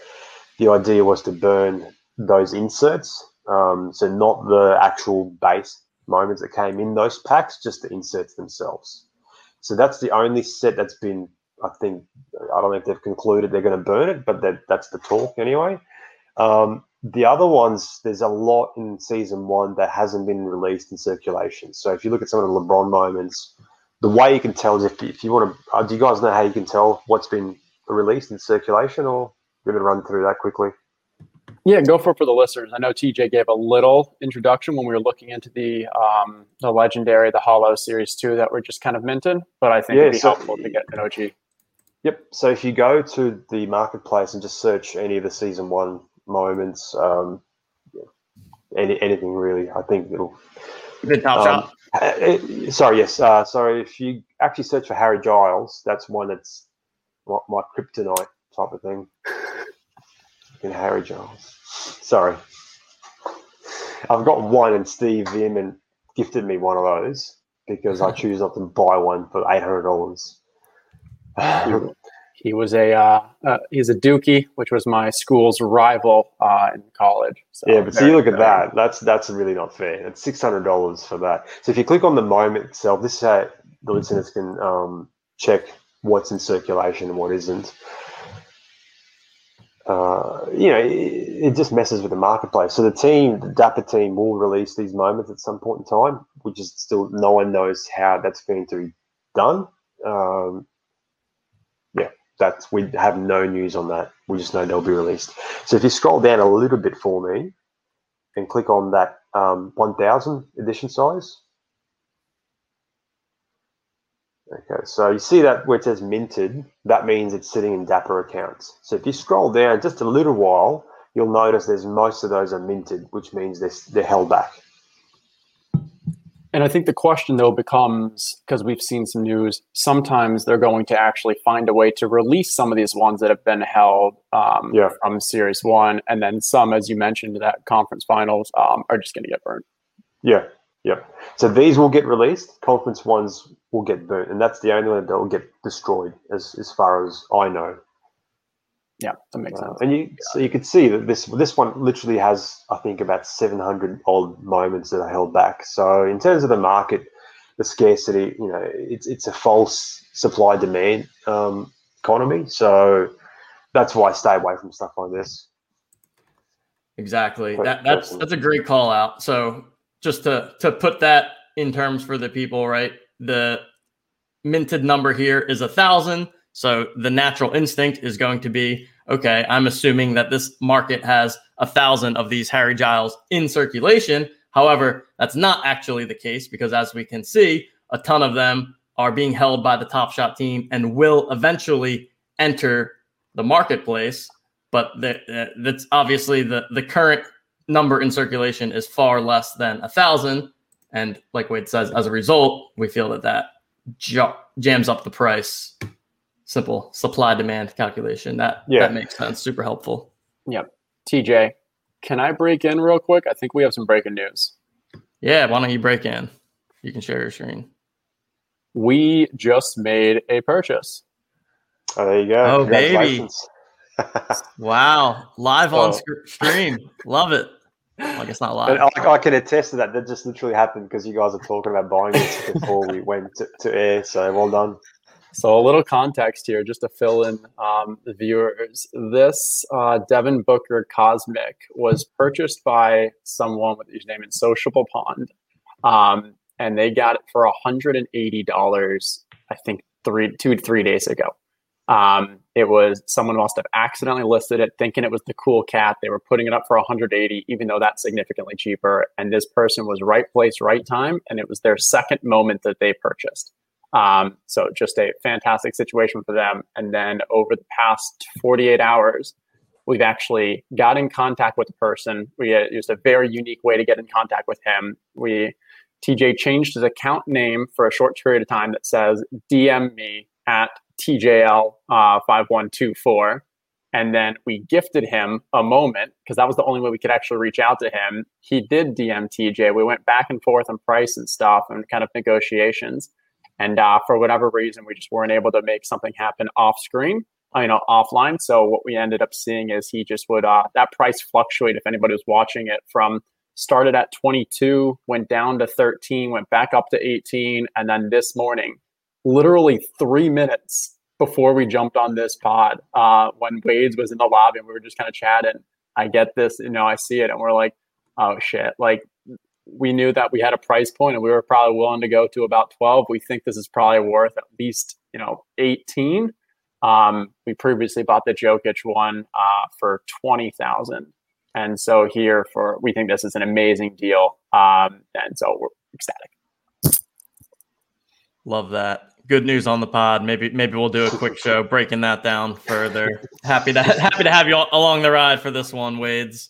the idea was to burn those inserts, um, so not the actual base moments that came in those packs, just the inserts themselves. So that's the only set that's been, I think, I don't know if they've concluded they're going to burn it, but that, that's the talk anyway. Um, the other ones, there's a lot in season one that hasn't been released in circulation. So if you look at some of the LeBron moments, the way you can tell is if, if you want to, uh, do you guys know how you can tell what's been released in circulation or you're going to run through that quickly? Yeah, go for it for the listeners. I know TJ gave a little introduction when we were looking into the um, the legendary, the Holo Series two that were just kind of minted, but I think yeah, it'd be so, helpful to get an OG. Yep. So if you go to the marketplace and just search any of the season one moments, um, any anything really, I think it'll. The top um, shot. It, sorry, yes. Uh, sorry, if you actually search for Harry Giles, that's one that's my, my kryptonite type of thing. In Harry Giles. Sorry. I've got one, and Steve Veerman gifted me one of those because I choose not to buy one for eight hundred dollars. he was a uh, uh, he's a Dookie, which was my school's rival uh, in college. So yeah, but see, look at that. That's that's really not fair. It's six hundred dollars for that. So if you click on the moment itself, this is how the listeners can um, check what's in circulation and what isn't uh, you know, it, it, just messes with the marketplace. So the team, the Dapper team, will release these moments at some point in time, which is still no one knows how that's going to be done. Um, yeah, that's we have no news on that. We just know they'll be released. So if you scroll down a little bit for me and click on that um, 1000 edition size, Okay, so you see that where it says minted, that means it's sitting in Dapper accounts. So if you scroll down just a little while, you'll notice there's most of those are minted, which means they're, they're held back. And I think the question though becomes because we've seen some news, sometimes they're going to actually find a way to release some of these ones that have been held um, yeah. from Series One, and then some, as you mentioned, that conference finals um, are just going to get burned. Yeah, yeah. So these will get released. Conference ones will get burnt, and that's the only one that will get destroyed, as as far as I know. Yeah, that makes uh, sense. And you so you could see that this this one literally has, I think, about seven hundred odd moments that are held back. So in terms of the market, the scarcity, you know, it's it's a false supply demand um, economy. So that's why I stay away from stuff like this. Exactly. That, that's that's a great call out. So just to to put that in terms for the people, right? the minted number here is a thousand. So the natural instinct is going to be okay, I'm assuming that this market has a thousand of these Harry Giles in circulation. However, that's not actually the case because as we can see, a ton of them are being held by the Top Shot team and will eventually enter the marketplace. But the, uh, that's obviously the, the current number in circulation is far less than a thousand. And like Wade says, as a result, we feel that that jams up the price. Simple supply demand calculation. That yeah. that makes sense. Super helpful. Yep. TJ, can I break in real quick? I think we have some breaking news. Yeah, why don't you break in? You can share your screen. We just made a purchase. Oh, there you go. Oh, baby. wow. Live on oh. stream. Love it. I guess not live. I, I, can attest to that. That just literally happened because you guys are talking about buying this before we went to, to, air. So well done. So a little context here, just to fill in um, the viewers. This uh, Devin Booker Cosmic was purchased by someone with his name in Sociable Pond, um, and they got it for hundred and eighty dollars. I think three, two to three days ago. Um, it was someone must have accidentally listed it, thinking it was the cool cat. They were putting it up for 180, even though that's significantly cheaper. And this person was right place, right time, and it was their second moment that they purchased. Um, so just a fantastic situation for them. And then over the past 48 hours, We've actually got in contact with the person. We uh, used a very unique way to get in contact with him. We TJ changed his account name for a short period of time that says DM me at TJL uh, 5124. And then we gifted him a moment because that was the only way we could actually reach out to him. He did DM TJ. We went back and forth on price and stuff and kind of negotiations. And uh, for whatever reason, we just weren't able to make something happen off screen, you know, offline. So what we ended up seeing is he just would, uh, that price fluctuate if anybody was watching it from started at 22, went down to 13, went back up to 18. And then this morning, literally three minutes before we jumped on this pod, uh, when Wades was in the lobby and we were just kind of chatting, I get this, you know, I see it and we're like, oh shit. Like we knew that we had a price point and we were probably willing to go to about 12. We think this is probably worth at least, you know, 18. Um, we previously bought the Jokic one uh, for 20,000. And so here for we think this is an amazing deal. Um, and so we're ecstatic. Love that. Good news on the pod. Maybe maybe we'll do a quick show breaking that down further. happy to happy to have you along the ride for this one, Wades.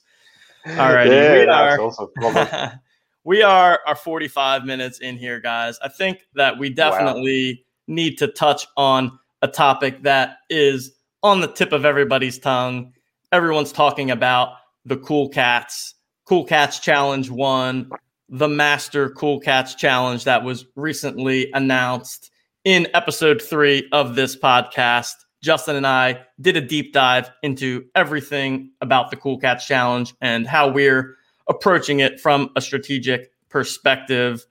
All right, yeah, we are awesome. we are our 45 minutes in here, guys. I think that we definitely wow. need to touch on a topic that is on the tip of everybody's tongue. Everyone's talking about the Cool Cats, Cool Cats Challenge One, the Master Cool Cats Challenge that was recently announced in episode three of this podcast. Justin and I did a deep dive into everything about the Cool Cats Challenge and how we're approaching it from a strategic perspective.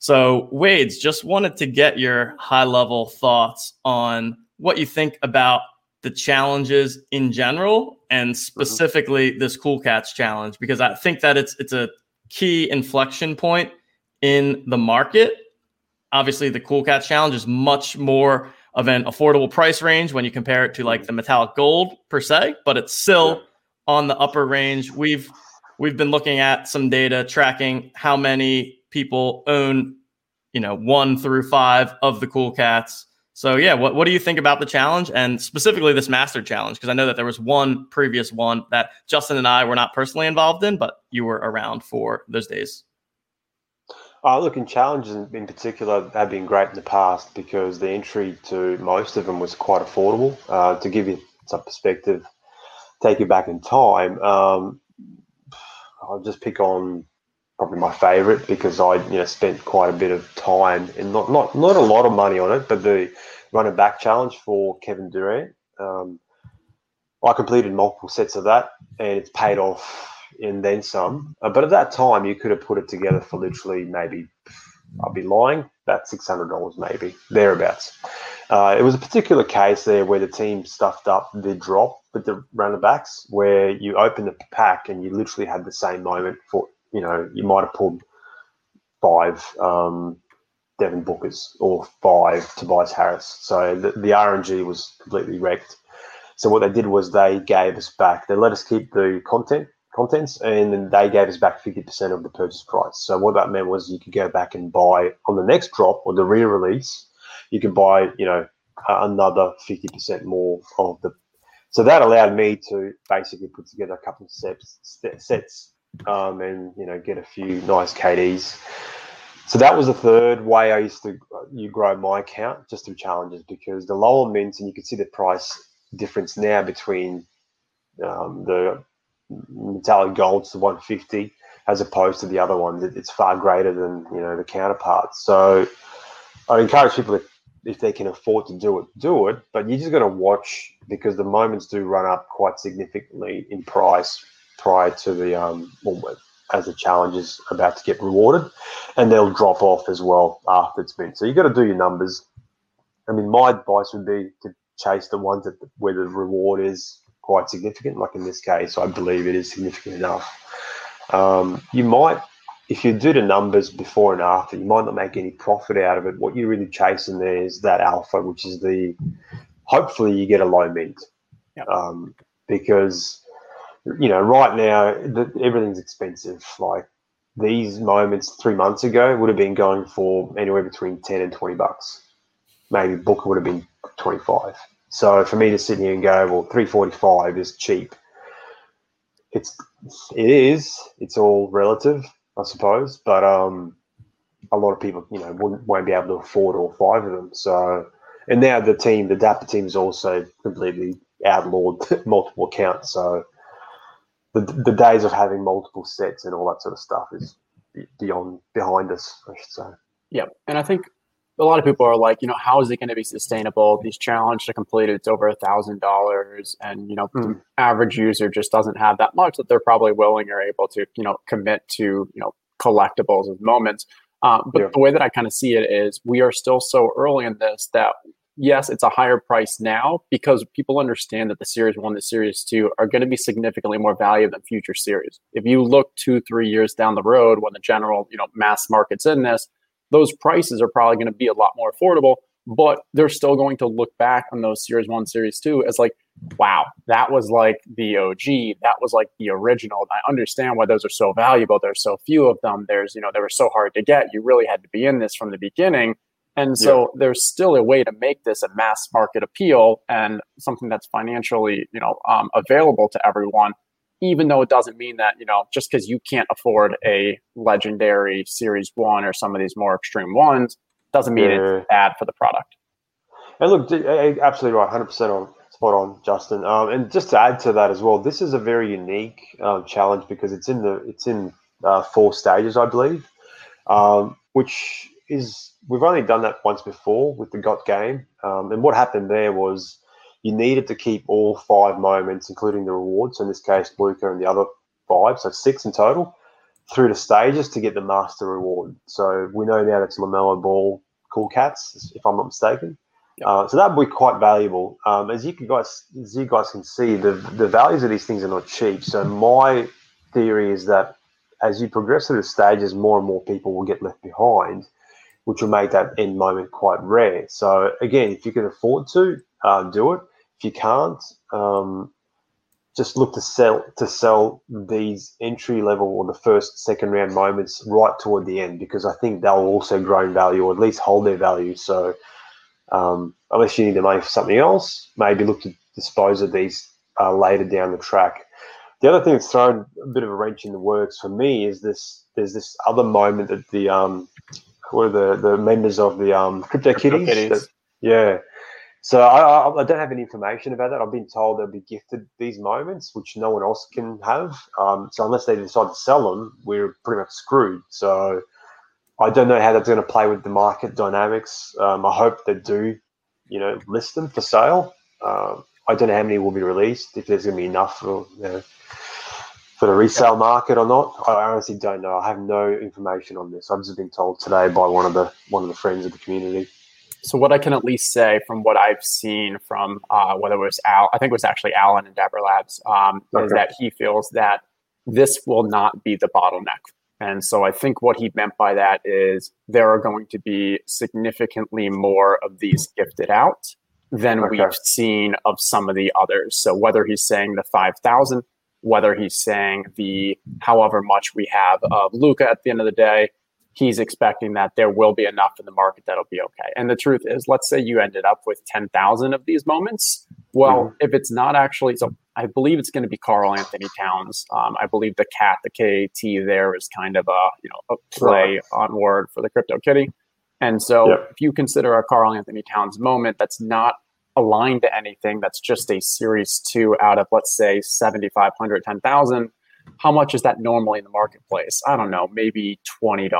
So, Wades just wanted to get your high level thoughts on what you think about the challenges in general and mm-hmm. specifically this Cool Cats challenge because I think that it's it's a key inflection point in the market. Obviously, the Cool Cats challenge is much more of an affordable price range when you compare it to like the metallic gold per se, but it's still on the upper range. We've we've been looking at some data tracking how many people own, you know, one through five of the Cool Cats so yeah, what, what do you think about the challenge and specifically this master challenge? Because I know that there was one previous one that Justin and I were not personally involved in, but you were around for those days. Uh, look, in challenges in particular have been great in the past because the entry to most of them was quite affordable. Uh, to give you some perspective, take you back in time, um, I'll just pick on probably my favourite because I you know spent quite a bit of time and not not not a lot of money on it, but the run a back challenge for Kevin Durant. Um, I completed multiple sets of that, and it's paid off and then some. Uh, but at that time, you could have put it together for literally maybe I'll be lying about six hundred dollars, maybe thereabouts. Uh, it was a particular case there where the team stuffed up the drop with the runner backs, where you open the pack and you literally had the same moment for you know, you might have pulled five um, Devin Bookers or five Tobias Harris. So the, the RNG was completely wrecked. So what they did was they gave us back. They let us keep the content contents, and then they gave us back fifty percent of the purchase price. So what that meant was you could go back and buy on the next drop or the re-release. You could buy, you know, another fifty percent more of the. So that allowed me to basically put together a couple of sets sets um, and you know get a few nice KDs. So that was the third way I used to you grow my account just through challenges because the lower mints and you can see the price difference now between um, the metallic golds to 150 as opposed to the other one. It's far greater than you know the counterparts. So I encourage people if they can afford to do it, do it. But you're just going to watch because the moments do run up quite significantly in price prior to the um, well, as the challenge is about to get rewarded, and they'll drop off as well after it's been. So you've got to do your numbers. I mean, my advice would be to chase the ones that where the reward is quite significant. Like in this case, I believe it is significant enough. Um, you might, if you do the numbers before and after, you might not make any profit out of it. What you're really chasing there is that alpha, which is the hopefully you get a low mint, yep. um, because you know, right now the, everything's expensive. Like these moments three months ago would have been going for anywhere between ten and twenty bucks. Maybe Booker would have been twenty five. So for me to sit here and go, well, three forty five is cheap. it's it is it's all relative, I suppose, but um, a lot of people you know won't, won't be able to afford all five of them. So, and now the team, the Dapper team, is also completely outlawed multiple accounts. So, the the days of having multiple sets and all that sort of stuff is beyond behind us, I should say. Yeah, and I think a lot of people are like, you know, how is it going to be sustainable? These challenge to complete it's over a thousand dollars, and you know, mm. the average user just doesn't have that much that they're probably willing or able to, you know, commit to, you know, collectibles and moments. Um, but yeah. the way that I kind of see it is, we are still so early in this that yes, it's a higher price now because people understand that the series one, the series two are going to be significantly more valuable than future series. If you look two, three years down the road when the general, you know, mass market's in this, those prices are probably going to be a lot more affordable, but they're still going to look back on those series one, series two as like, wow, that was like the OG, that was like the original. I understand why those are so valuable. There's so few of them. There's, you know, they were so hard to get. You really had to be in this from the beginning. And so yeah. there's still a way to make this a mass market appeal and something that's financially, you know, um, available to everyone even though it doesn't mean that you know just because you can't afford a legendary series one or some of these more extreme ones doesn't mean yeah. it's bad for the product and look absolutely right 100% on spot on justin um, and just to add to that as well this is a very unique um, challenge because it's in the it's in uh, four stages i believe um, which is we've only done that once before with the got game um, and what happened there was you needed to keep all five moments, including the rewards, so in this case, Luka and the other five, so six in total, through the stages to get the master reward. So we know now that's LaMelo Ball, Cool Cats, if I'm not mistaken. Uh, so that would be quite valuable. Um, as you guys, as you guys can see, the the values of these things are not cheap. So my theory is that as you progress through the stages, more and more people will get left behind, which will make that end moment quite rare. So again, if you can afford to, uh, do it. If you can't, um, just look to sell to sell these entry level or the first second round moments right toward the end because I think they'll also grow in value or at least hold their value. So um, unless you need to make something else, maybe look to dispose of these uh, later down the track. The other thing that's thrown a bit of a wrench in the works for me is this. There's this other moment that the um, are the the members of the um, CryptoKitties? That, yeah, so I, I, don't have any information about that. I've been told they'll be gifted these moments, which no one else can have. Um, so unless they decide to sell them, we're pretty much screwed. So I don't know how that's going to play with the market dynamics. Um, I hope they do, you know, list them for sale. Um, I don't know how many will be released. If there's going to be enough for you know, for the resale market or not, I honestly don't know. I have no information on this. I've just been told today by one of the one of the friends of the community so what I can at least say from what I've seen from uh, whether it was Al, I think it was actually Alan and Dapper Labs, um, okay. is that he feels that this will not be the bottleneck. And so I think what he meant by that is there are going to be significantly more of these gifted out than okay. we've seen of some of the others. So whether he's saying the 5,000, whether he's saying the however much we have of Luka at the end of the day, he's expecting that there will be enough in the market that'll be okay. And the truth is, let's say you ended up with 10,000 of these moments. Well, mm-hmm. if it's not actually, so I believe it's going to be Karl-Anthony Towns. Um, I believe the cat, the KAT there is kind of a, you know, a play on word for the crypto kitty. And so yep. if you consider a Karl-Anthony Towns moment that's not aligned to anything, that's just a series two out of, let's say, 7,500, 10,000, how much is that normally in the marketplace? I don't know, maybe $20.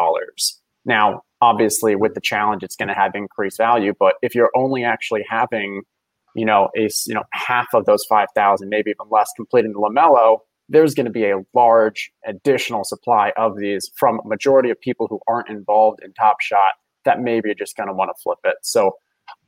Now, obviously, with the challenge, it's going to have increased value. But if you're only actually having, you know, a you know half of those five thousand, maybe even less, completing the LaMelo there's going to be a large additional supply of these from a majority of people who aren't involved in Top Shot that maybe are just going to want to flip it. So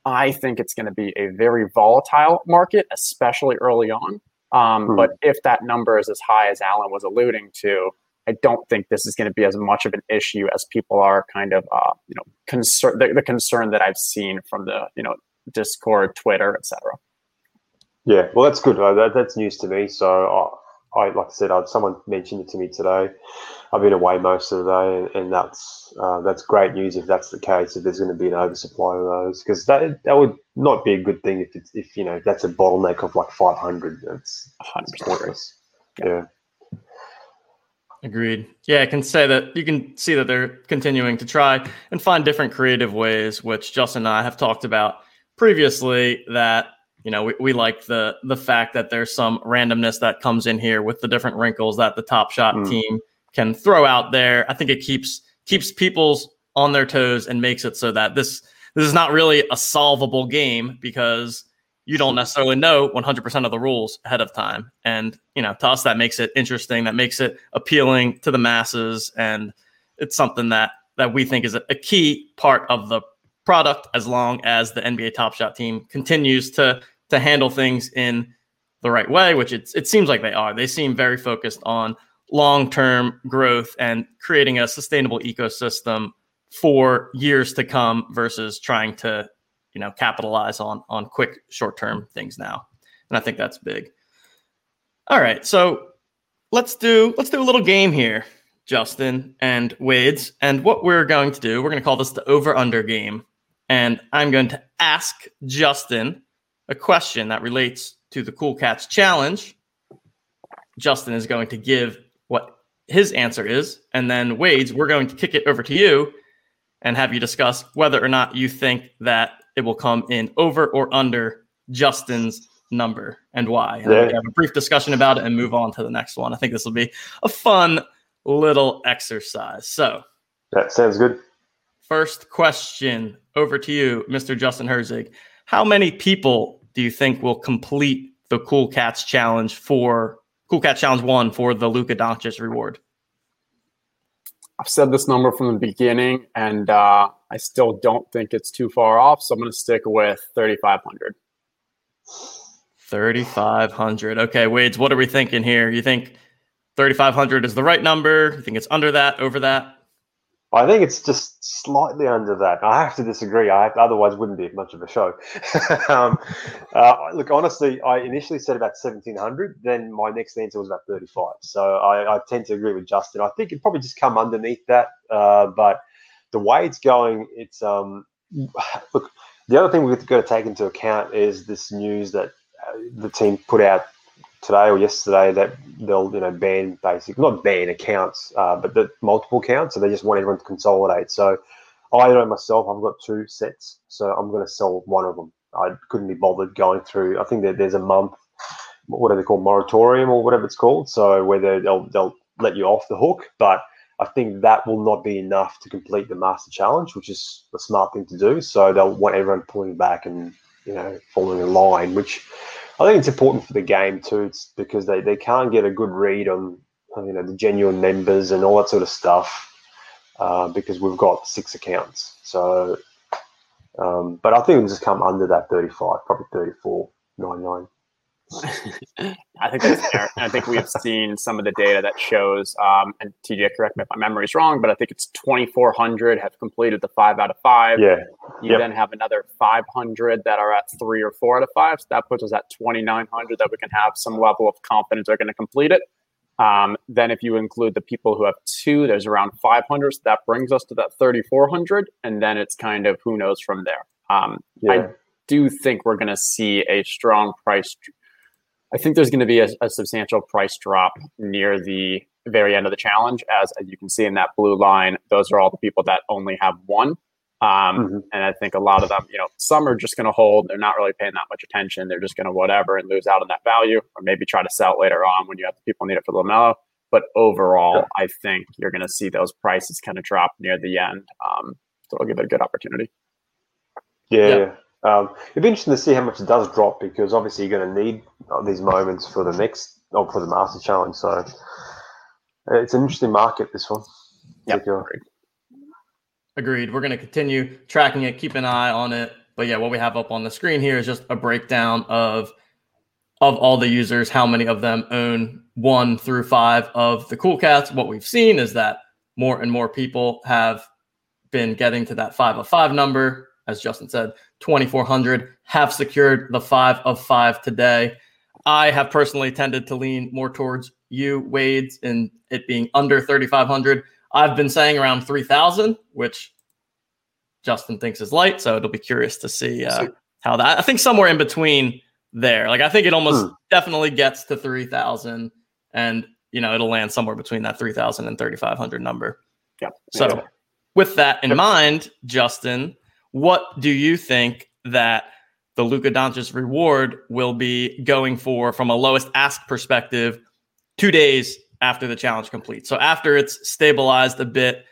I think it's going to be a very volatile market, especially early on. Um, hmm. But if that number is as high as Alan was alluding to, I don't think this is going to be as much of an issue as people are kind of, uh, you know, concern the, the, concern that I've seen from the, you know, Discord, Twitter, etc. Yeah, well, that's good. Uh, that, that's news to me. So uh, I like I said, I, someone mentioned it to me today. I've been away most of the day, and, and that's uh, that's great news if that's the case. If there's going to be an oversupply of those, because that that would not be a good thing if it's if you know that's a bottleneck of like 500. That's 100 percent. Yeah. Agreed. Yeah, I can say that you can see that they're continuing to try and find different creative ways, which Justin and I have talked about previously. That you know we, we like the the fact that there's some randomness that comes in here with the different wrinkles that the Top Shot mm. team can throw out there. I think it keeps keeps people's on their toes and makes it so that this this is not really a solvable game because you don't necessarily know 100% of the rules ahead of time. And, you know, to us, that makes it interesting. That makes it appealing to the masses. And it's something that, that we think is a, a key part of the product as long as the NBA Top Shot team continues to, to handle things in the right way, which it's, it seems like they are. They seem very focused on long term growth and creating a sustainable ecosystem for years to come versus trying to you know capitalize on on quick short term things now. And i think that's big. All right so let's do let's do a little game here justin and wades. And what we're going to do we're going to call this the over under game and i'm going to ask justin a question that relates to the cool cats challenge justin is going to give what his answer is and then wades we're going to kick it over to you and have you discuss whether or not you think that it will come in over or under Justin's number and why. And yeah. have a brief discussion about it and move on to the next one. I think this will be a fun little exercise. So that sounds good. First question over to you, Mr. Justin Herzig. How many people do you think will complete the Cool Cats challenge for Cool Cats Challenge One for the Luka Doncic reward? I've said this number from the beginning, and uh, I still don't think it's too far off. So I'm going to stick with 3,500. 3,500. Okay, Wades, what are we thinking here? You think 3,500 is the right number? You think it's under that, over that? I think it's just slightly under that. I have to disagree. I otherwise wouldn't be much of a show. um, uh, look, honestly, I initially said about seventeen hundred. Then my next answer was about thirty-five. So I, I, tend to agree with Justin. I think it'd probably just come underneath that. Uh, but the way it's going, it's um, look. The other thing we've got to take into account is this news that uh, the team put out today or yesterday that they'll you know ban basic not ban accounts uh, but the multiple accounts so they just want everyone to consolidate so i know myself i've got two sets so i'm going to sell one of them i couldn't be bothered going through i think that there's a month what are they called moratorium or whatever it's called so whether they'll they'll let you off the hook but I think that will not be enough to complete the master challenge, which is a smart thing to do. So they'll want everyone pulling back and you know following a line, which I think it's important for the game too. It's because they, they can't get a good read on you know the genuine members and all that sort of stuff uh, because we've got six accounts. So, um, but I think it'll just come under that 35, probably 34, 99. I think that's fair. I think we have seen some of the data that shows, um, and TJ, correct me if my memory is wrong, but I think it's 2,400 have completed the five out of five. Yeah. You yep. then have another 500 that are at three or four out of five. So that puts us at 2,900 that we can have some level of confidence are going to complete it. Um, then if you include the people who have two, there's around 500. So that brings us to that 3,400. And then it's kind of who knows from there. Um, yeah. I do think we're going to see a strong price I think there's going to be a, a, substantial price drop near the very end of the challenge. As, as you can see in that blue line, those are all the people that only have one. Um, mm-hmm. And I think a lot of them, you know, some are just going to hold. They're not really paying that much attention. They're just going to whatever and lose out on that value, or maybe try to sell later on when you have the people need it for LaMelo. But overall, yeah. I think you're going to see those prices kind of drop near the end. Um, so it'll give it a good opportunity. Yeah, yeah. Um, it'd be interesting to see how much it does drop because obviously you're going to need these moments for the next or for the Master Challenge. So uh, it's an interesting market, this one. Yeah, agreed. Agreed. We're going to continue tracking it, keep an eye on it. But yeah, what we have up on the screen here is just a breakdown of of all the users, how many of them own one through five of the Cool Cats. What we've seen is that more and more people have been getting to that five of five number as Justin said, 2,400 have secured the five of five today. I have personally tended to lean more towards you, Wades, and it being under 3,500. I've been saying around 3,000, which Justin thinks is light. So it'll be curious to see uh, how that. I think somewhere in between there. Like I think it almost hmm. definitely gets to 3,000, and you know it'll land somewhere between that 3000 and 3500 number yeah so with that in mind justin what do you think that the Luka Doncic reward will be going for from a lowest ask perspective two days after the challenge completes. So after it's stabilized a bit,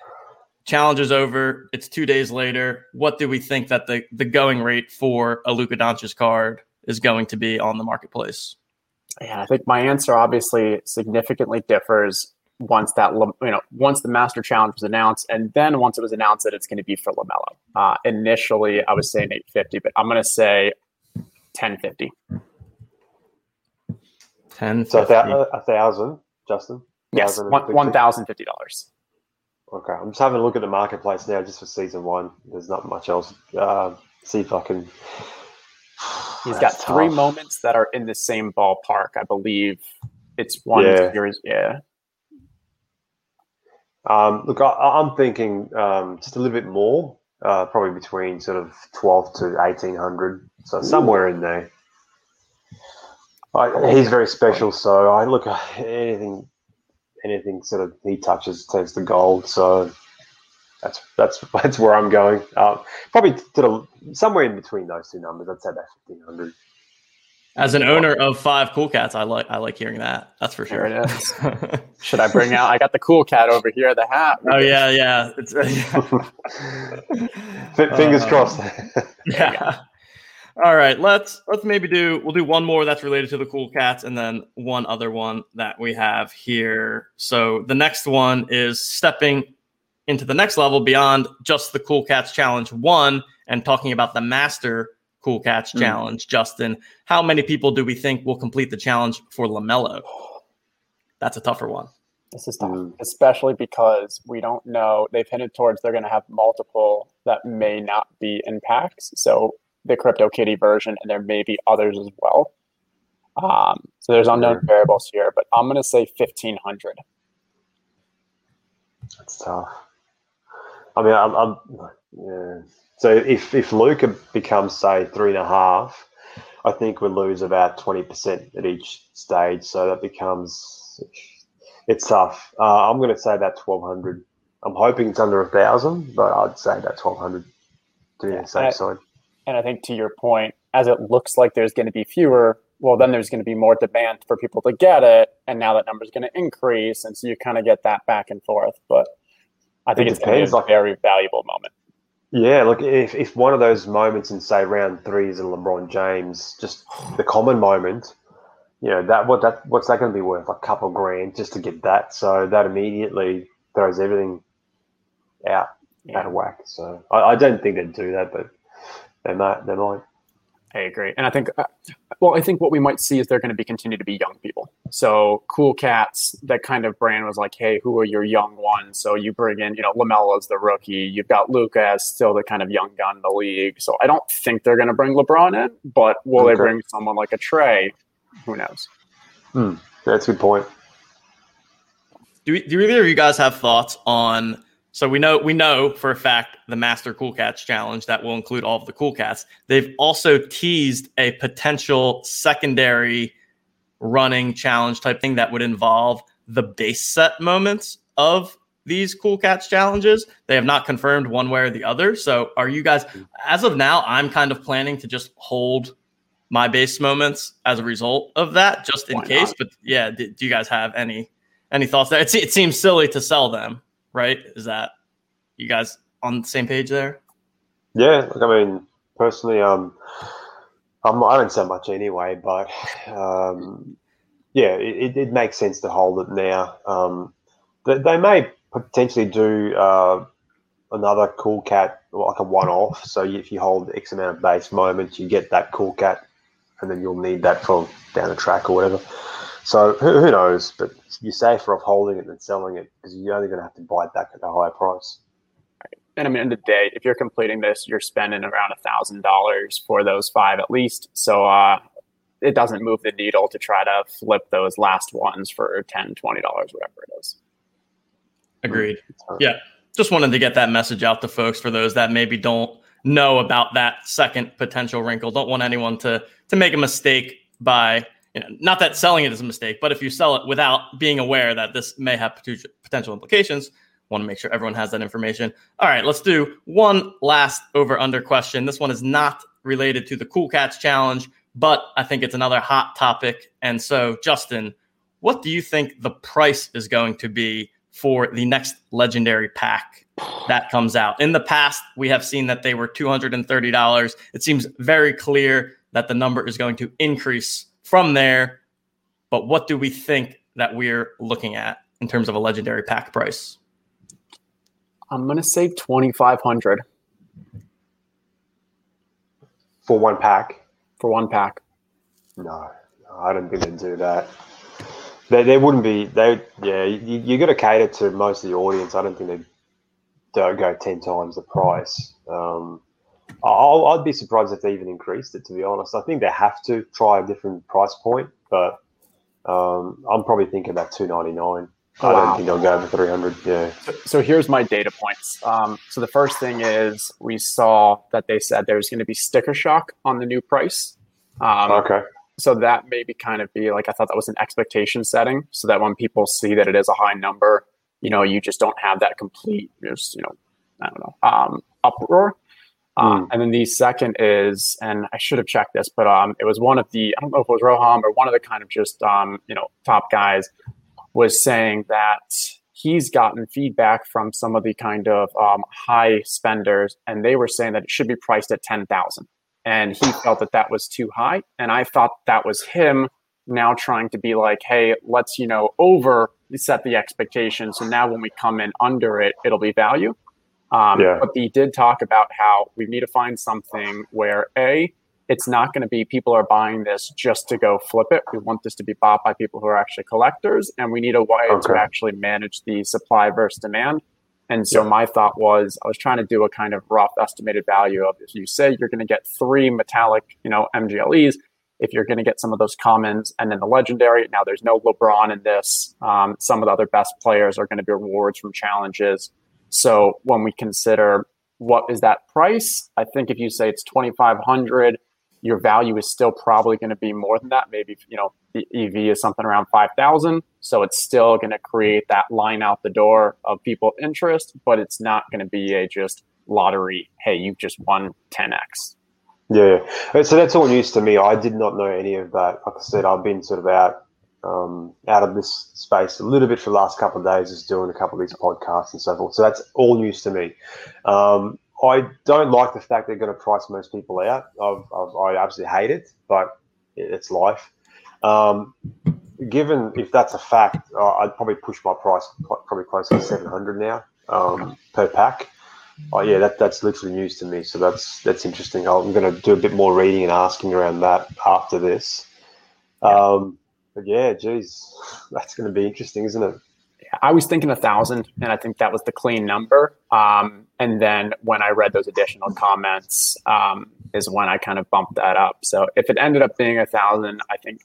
challenge is over, it's two days later. What do we think that the, the going rate for a Luka Doncic card is going to be on the marketplace? Yeah, I think my answer obviously significantly differs once that you know once the master challenge was announced and then once it was announced that it's going to be for LaMelo uh, initially i was saying 850 but i'm going to say 1050 10 So a, thou- a thousand, Justin. yes $1,050. $1050 Okay, I'm just having a look at the marketplace now, just for season one. There's not much else. Uh, see if I can. he's got That's three tough. moments that are in the same ballpark i believe it's one Yeah. series yeah Um, look, I, I'm thinking um, just a little bit more, uh, probably between sort of 12 to 1800, so somewhere in there. I, he's very special, so I look at anything, anything sort of he touches turns to gold. So that's that's that's where I'm going. Um, probably to the somewhere in between those two numbers. I'd say about 1500. As an owner of five cool cats, I like I like hearing that. That's for There sure. it is. should i bring out i got the cool cat over here the hat oh yeah, yeah. It's F- Fingers Uh, crossed. yeah. All right, let's let's maybe do we'll do one more that's related to the cool cats and then one other one that we have here. So the next one is stepping into the next level beyond just the cool cats challenge 1 and talking about the master cool cats Hmm. challenge. Justin, how many people do we think will complete the challenge for LaMelo? That's a tougher one. This is tough, Mm. especially because we don't know. They've hinted towards they're going to have multiple that may not be in packs. So the Crypto Kitty version, and there may be others as well. Um, so there's unknown variables here, but I'm going to say 1500. That's tough. I mean, I'm, I'm yeah. So if if Luka becomes say three and a half, I think we lose about twenty percent at each stage. So that becomes it's tough. Uh, I'm going to say about twelve hundred. I'm hoping it's under a thousand, but I'd say about twelve hundred. To be Yeah, the safe side. And I think to your point, as it looks like there's going to be fewer, well, then there's going to be more demand for people to get it. And now that number's going to increase. And so you kind of get that back and forth. But I think It it's going to be depends, a like- very valuable moment. Yeah, look, if, if one of those moments in say round three is a LeBron James, just the common moment, you know that what that what's that going to be worth? A couple grand just to get that. So that immediately throws everything out out of whack. So I, I don't think they'd do that, but they might. They might. I agree, and I think, uh, well, I think what we might see is they're going to be continue to be young people. So Cool Cats, that kind of brand was like, hey, who are your young ones? So you bring in, you know, LaMelo's the rookie. You've got Luka as still the kind of young gun in the league. So I don't think they're going to bring LeBron in, but will they bring someone like a Trae? Who knows? That's a good point. Do, do either of you guys have thoughts on? So we know we know for a fact the Master Cool Cats challenge that will include all of the Cool Cats. They've also teased a potential secondary running challenge type thing that would involve the base set moments of these Cool Cats challenges. They have not confirmed one way or the other. So are you guys as of now? I'm kind of planning to just hold my base moments as a result of that, just in Why case. not? But yeah, do, do you guys have any any thoughts there? It, it seems silly to sell them, right? Is that you guys on the same page there? Yeah, look, I mean, personally, um, I'm, I don't say much anyway, but um, yeah, it, it, makes sense to hold it now. Um, they, they may potentially do uh, another cool cat, like a one-off. So if you hold X amount of base moments, you get that cool cat, and then you'll need that for down the track or whatever. So who, who knows? But you're safer off holding it than selling it because you're only going to have to buy it back at a higher price. And I mean, end of the day, if you're completing this, you're spending around a thousand dollars for those five at least. So uh, it doesn't move the needle to try to flip those last ones for 10 20 dollars, whatever it is. Agreed. Yeah. Just wanted to get that message out to folks for those that maybe don't know about that second potential wrinkle. Don't want anyone to to make a mistake by know, not that selling it is a mistake, but if you sell it without being aware that this may have potential implications, want to make sure everyone has that information. All right, let's do one last over under question. This one is not related to the Cool Cats challenge, but I think it's another hot topic. And so, Justin, what do you think the price is going to be for the next legendary pack that comes out? In the past, we have seen that they were $230. It seems very clear that the number is going to increase from there. But what do we think that we're looking at in terms of a legendary pack price? I'm gonna say 2,500 for one pack. For one pack. No, I don't think they'd do that. They, they wouldn't be. They yeah. You, you got to cater to most of the audience. I don't think they'd don't go ten times the price. Um, I'll, I'd be surprised if they even increased it. To be honest, I think they have to try a different price point. But um, I'm probably thinking about two ninety nine. I don't think they'll go over 300. Yeah. So, so here's my data points. Um, so the first thing is we saw that they said there's going to be sticker shock on the new price. Um, okay. So that maybe kind of be like I thought that was an expectation setting, so that when people see that it is a high number, you know, you just don't have that complete, just you know, I don't know, um, uproar. Um, mm. And then the second is, and I should have checked this, but um, it was one of the I don't know if it was Roham or one of the kind of just um, you know top guys was saying that he's gotten feedback from some of the kind of um, high spenders, and they were saying that it should be priced at ten thousand, and he felt that that was too high, and I thought that was him now trying to be like, hey, let's you know over set the expectation, so now when we come in under it, it'll be value. Um, yeah. But he did talk about how we need to find something where a it's not going to be people are buying this just to go flip it. We want this to be bought by people who are actually collectors, and we need a way okay. to actually manage the supply versus demand. And so yeah. my thought was I was trying to do a kind of rough estimated value of if you say you're going to get three metallic, you know, MGLEs, if you're going to get some of those commons and then the legendary. Now there's no LeBron in this. Um, some of the other best players are going to be rewards from challenges. So when we consider what is that price, I think if you say it's 2,500 your value is still probably going to be more than that. Maybe, you know, the EV is something around 5,000. So it's still going to create that line out the door of people interest, but it's not going to be a just lottery. Hey, you've just won 10x. Yeah. So that's all news to me. I did not know any of that. Like I said, I've been sort of out um, out of this space a little bit for the last couple of days, just doing a couple of these podcasts and so forth. So that's all news to me. Um, I don't like the fact they're going to price most people out. I've, I've, i absolutely hate it, but it's life. Um, given if that's a fact, I'd probably push my price probably closer to seven hundred now um, per pack. Oh yeah, that that's literally news to me. So that's that's interesting. I'm going to do a bit more reading and asking around that after this. Um, but yeah, geez, that's going to be interesting, isn't it? I was thinking a thousand, and I think that was the clean number. Um, and then when I read those additional comments, um, is when I kind of bumped that up. So if it ended up being a thousand, I think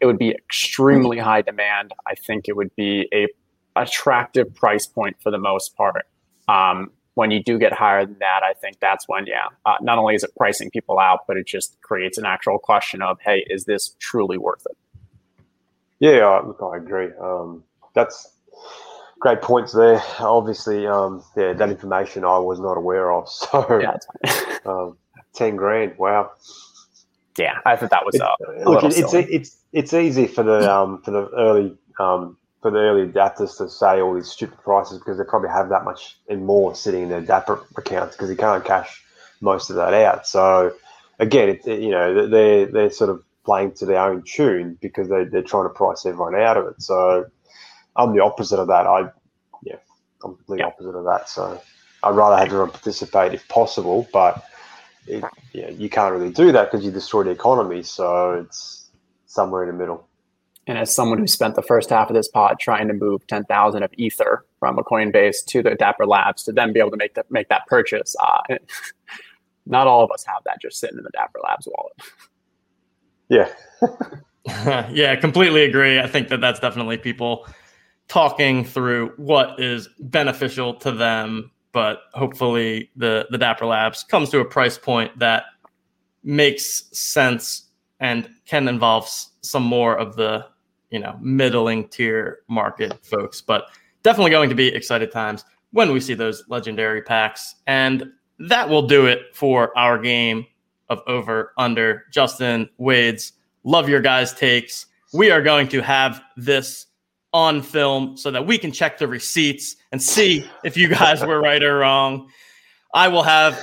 it would be extremely high demand. I think it would be a attractive price point for the most part. Um, when you do get higher than that, I think that's when, yeah, uh, not only is it pricing people out, but it just creates an actual question of, hey, is this truly worth it? Yeah, look, I agree. Um, that's great points there. Obviously, um, yeah, that information I was not aware of. So, yeah, um, ten grand. Wow. Yeah, I thought that was uh, a look. It's, it's it's easy for the um, for the early um, for the early adapters to say all these stupid prices because they probably have that much and more sitting in their Dapper accounts because you can't cash most of that out. So again, it, you know they're they're sort of playing to their own tune because they they're trying to price everyone out of it. So I'm the opposite of that. I, yeah, I'm completely yeah. opposite of that. So I'd rather have everyone participate if possible, but it, yeah, you can't really do that because you destroy the economy. So it's somewhere in the middle. And as someone who spent the first half of this pod trying to move 10,000 of Ether from a Coinbase to the Dapper Labs to then be able to make that, make that purchase, uh, not all of us have that just sitting in the Dapper Labs wallet. Yeah. yeah, completely agree. I think that that's definitely people talking through what is beneficial to them, but hopefully the the Dapper Labs comes to a price point that makes sense and can involve some more of the you know middling tier market folks, but definitely going to be excited times when we see those legendary packs. And that will do it for our game of over under. Justin Wades love your guys' takes. We are going to have this on film so that we can check the receipts and see if you guys were right or wrong. I will have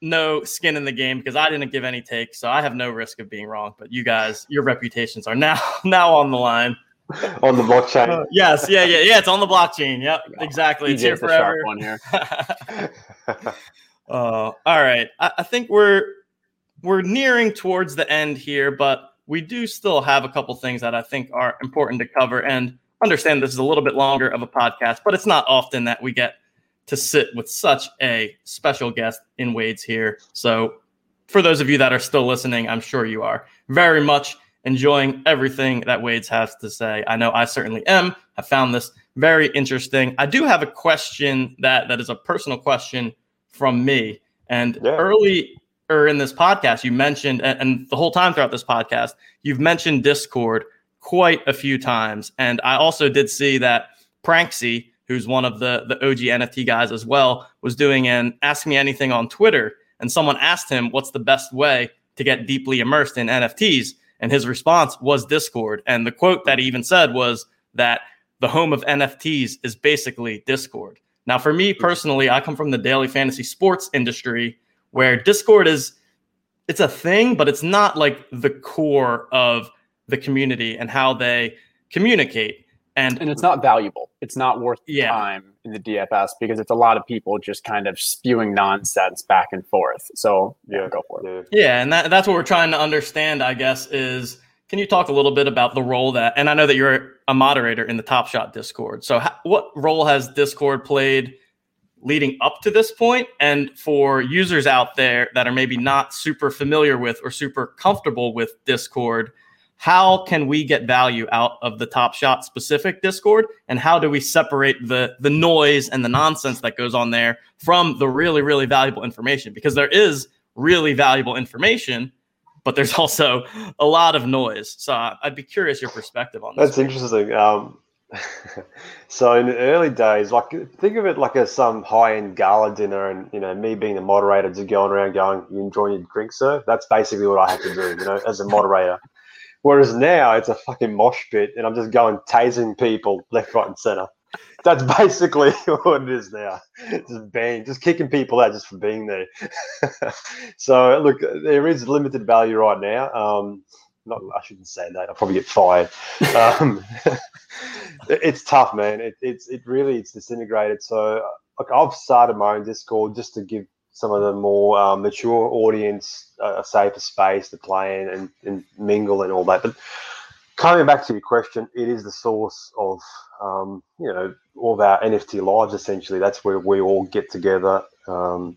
no skin in the game because I didn't give any takes, so I have no risk of being wrong. But you guys, your reputations are now now on the line. on the blockchain. Uh, yes, yeah, yeah, yeah. It's on the blockchain. Yep, exactly. It's here TJ's the sharp forever. one here. Uh, all right. I, I think we're we're nearing towards the end here, but we do still have a couple things that I think are important to cover and understand this is a little bit longer of a podcast, but it's not often that we get to sit with such a special guest in Wades here. So for those of you that are still listening, I'm sure you are very much enjoying everything that Wades has to say. I know I certainly am. I found this very interesting. I do have a question that that is a personal question from me. And Yeah. early or in this podcast, you mentioned, and, the whole time throughout this podcast, you've mentioned Discord quite a few times. And I also did see that Pranksy, who's one of the, the OG NFT guys as well, was doing an Ask Me Anything on Twitter. And someone asked him, What's the best way to get deeply immersed in NFTs? And his response was Discord. And the quote that he even said was that the home of NFTs is basically Discord. Now, for me personally, I come from the daily fantasy sports industry where Discord is it's a thing, but it's not like the core of the community and how they communicate. And and it's not valuable. It's not worth the Yeah. time in the DFS because it's a lot of people just kind of spewing nonsense back and forth. So yeah, Yeah. go for it. yeah. Yeah, and that, that's what we're trying to understand, I guess, is can you talk a little bit about the role that, and I know that you're a moderator in the Top Shot Discord. So, how, what role has Discord played leading up to this? And for users out there that are maybe not super familiar with or super comfortable with Discord, how can we get value out of the Top Shot specific Discord? And how do we separate the the noise and the nonsense that goes on there from the really, really valuable information? Because there is really valuable information, but there's also a lot of noise. So I- I'd be curious your perspective on this. That's interesting. Um, so in the early days, like think of it like a some high end gala dinner, and you know me being the moderator, just going around going, "You enjoying your drink, sir?" That's basically what I had to do, you know, as a moderator. Whereas now it's a fucking mosh pit, and I'm just going tasing people left, right, and center. That's basically what it is now. Just bang, just kicking people out just for being there. so look, there is limited value right now. Um, not, I shouldn't say that. I'll probably get fired. Um, it's tough, man. It, it's it really it's disintegrated. So like I've started my own Discord just to give some of the more uh, mature audience a, a safer space to play in and, and mingle and all that. But coming back to your question, it is the source of um, you know all of our NFT lives. Essentially, that's where we all get together. Um,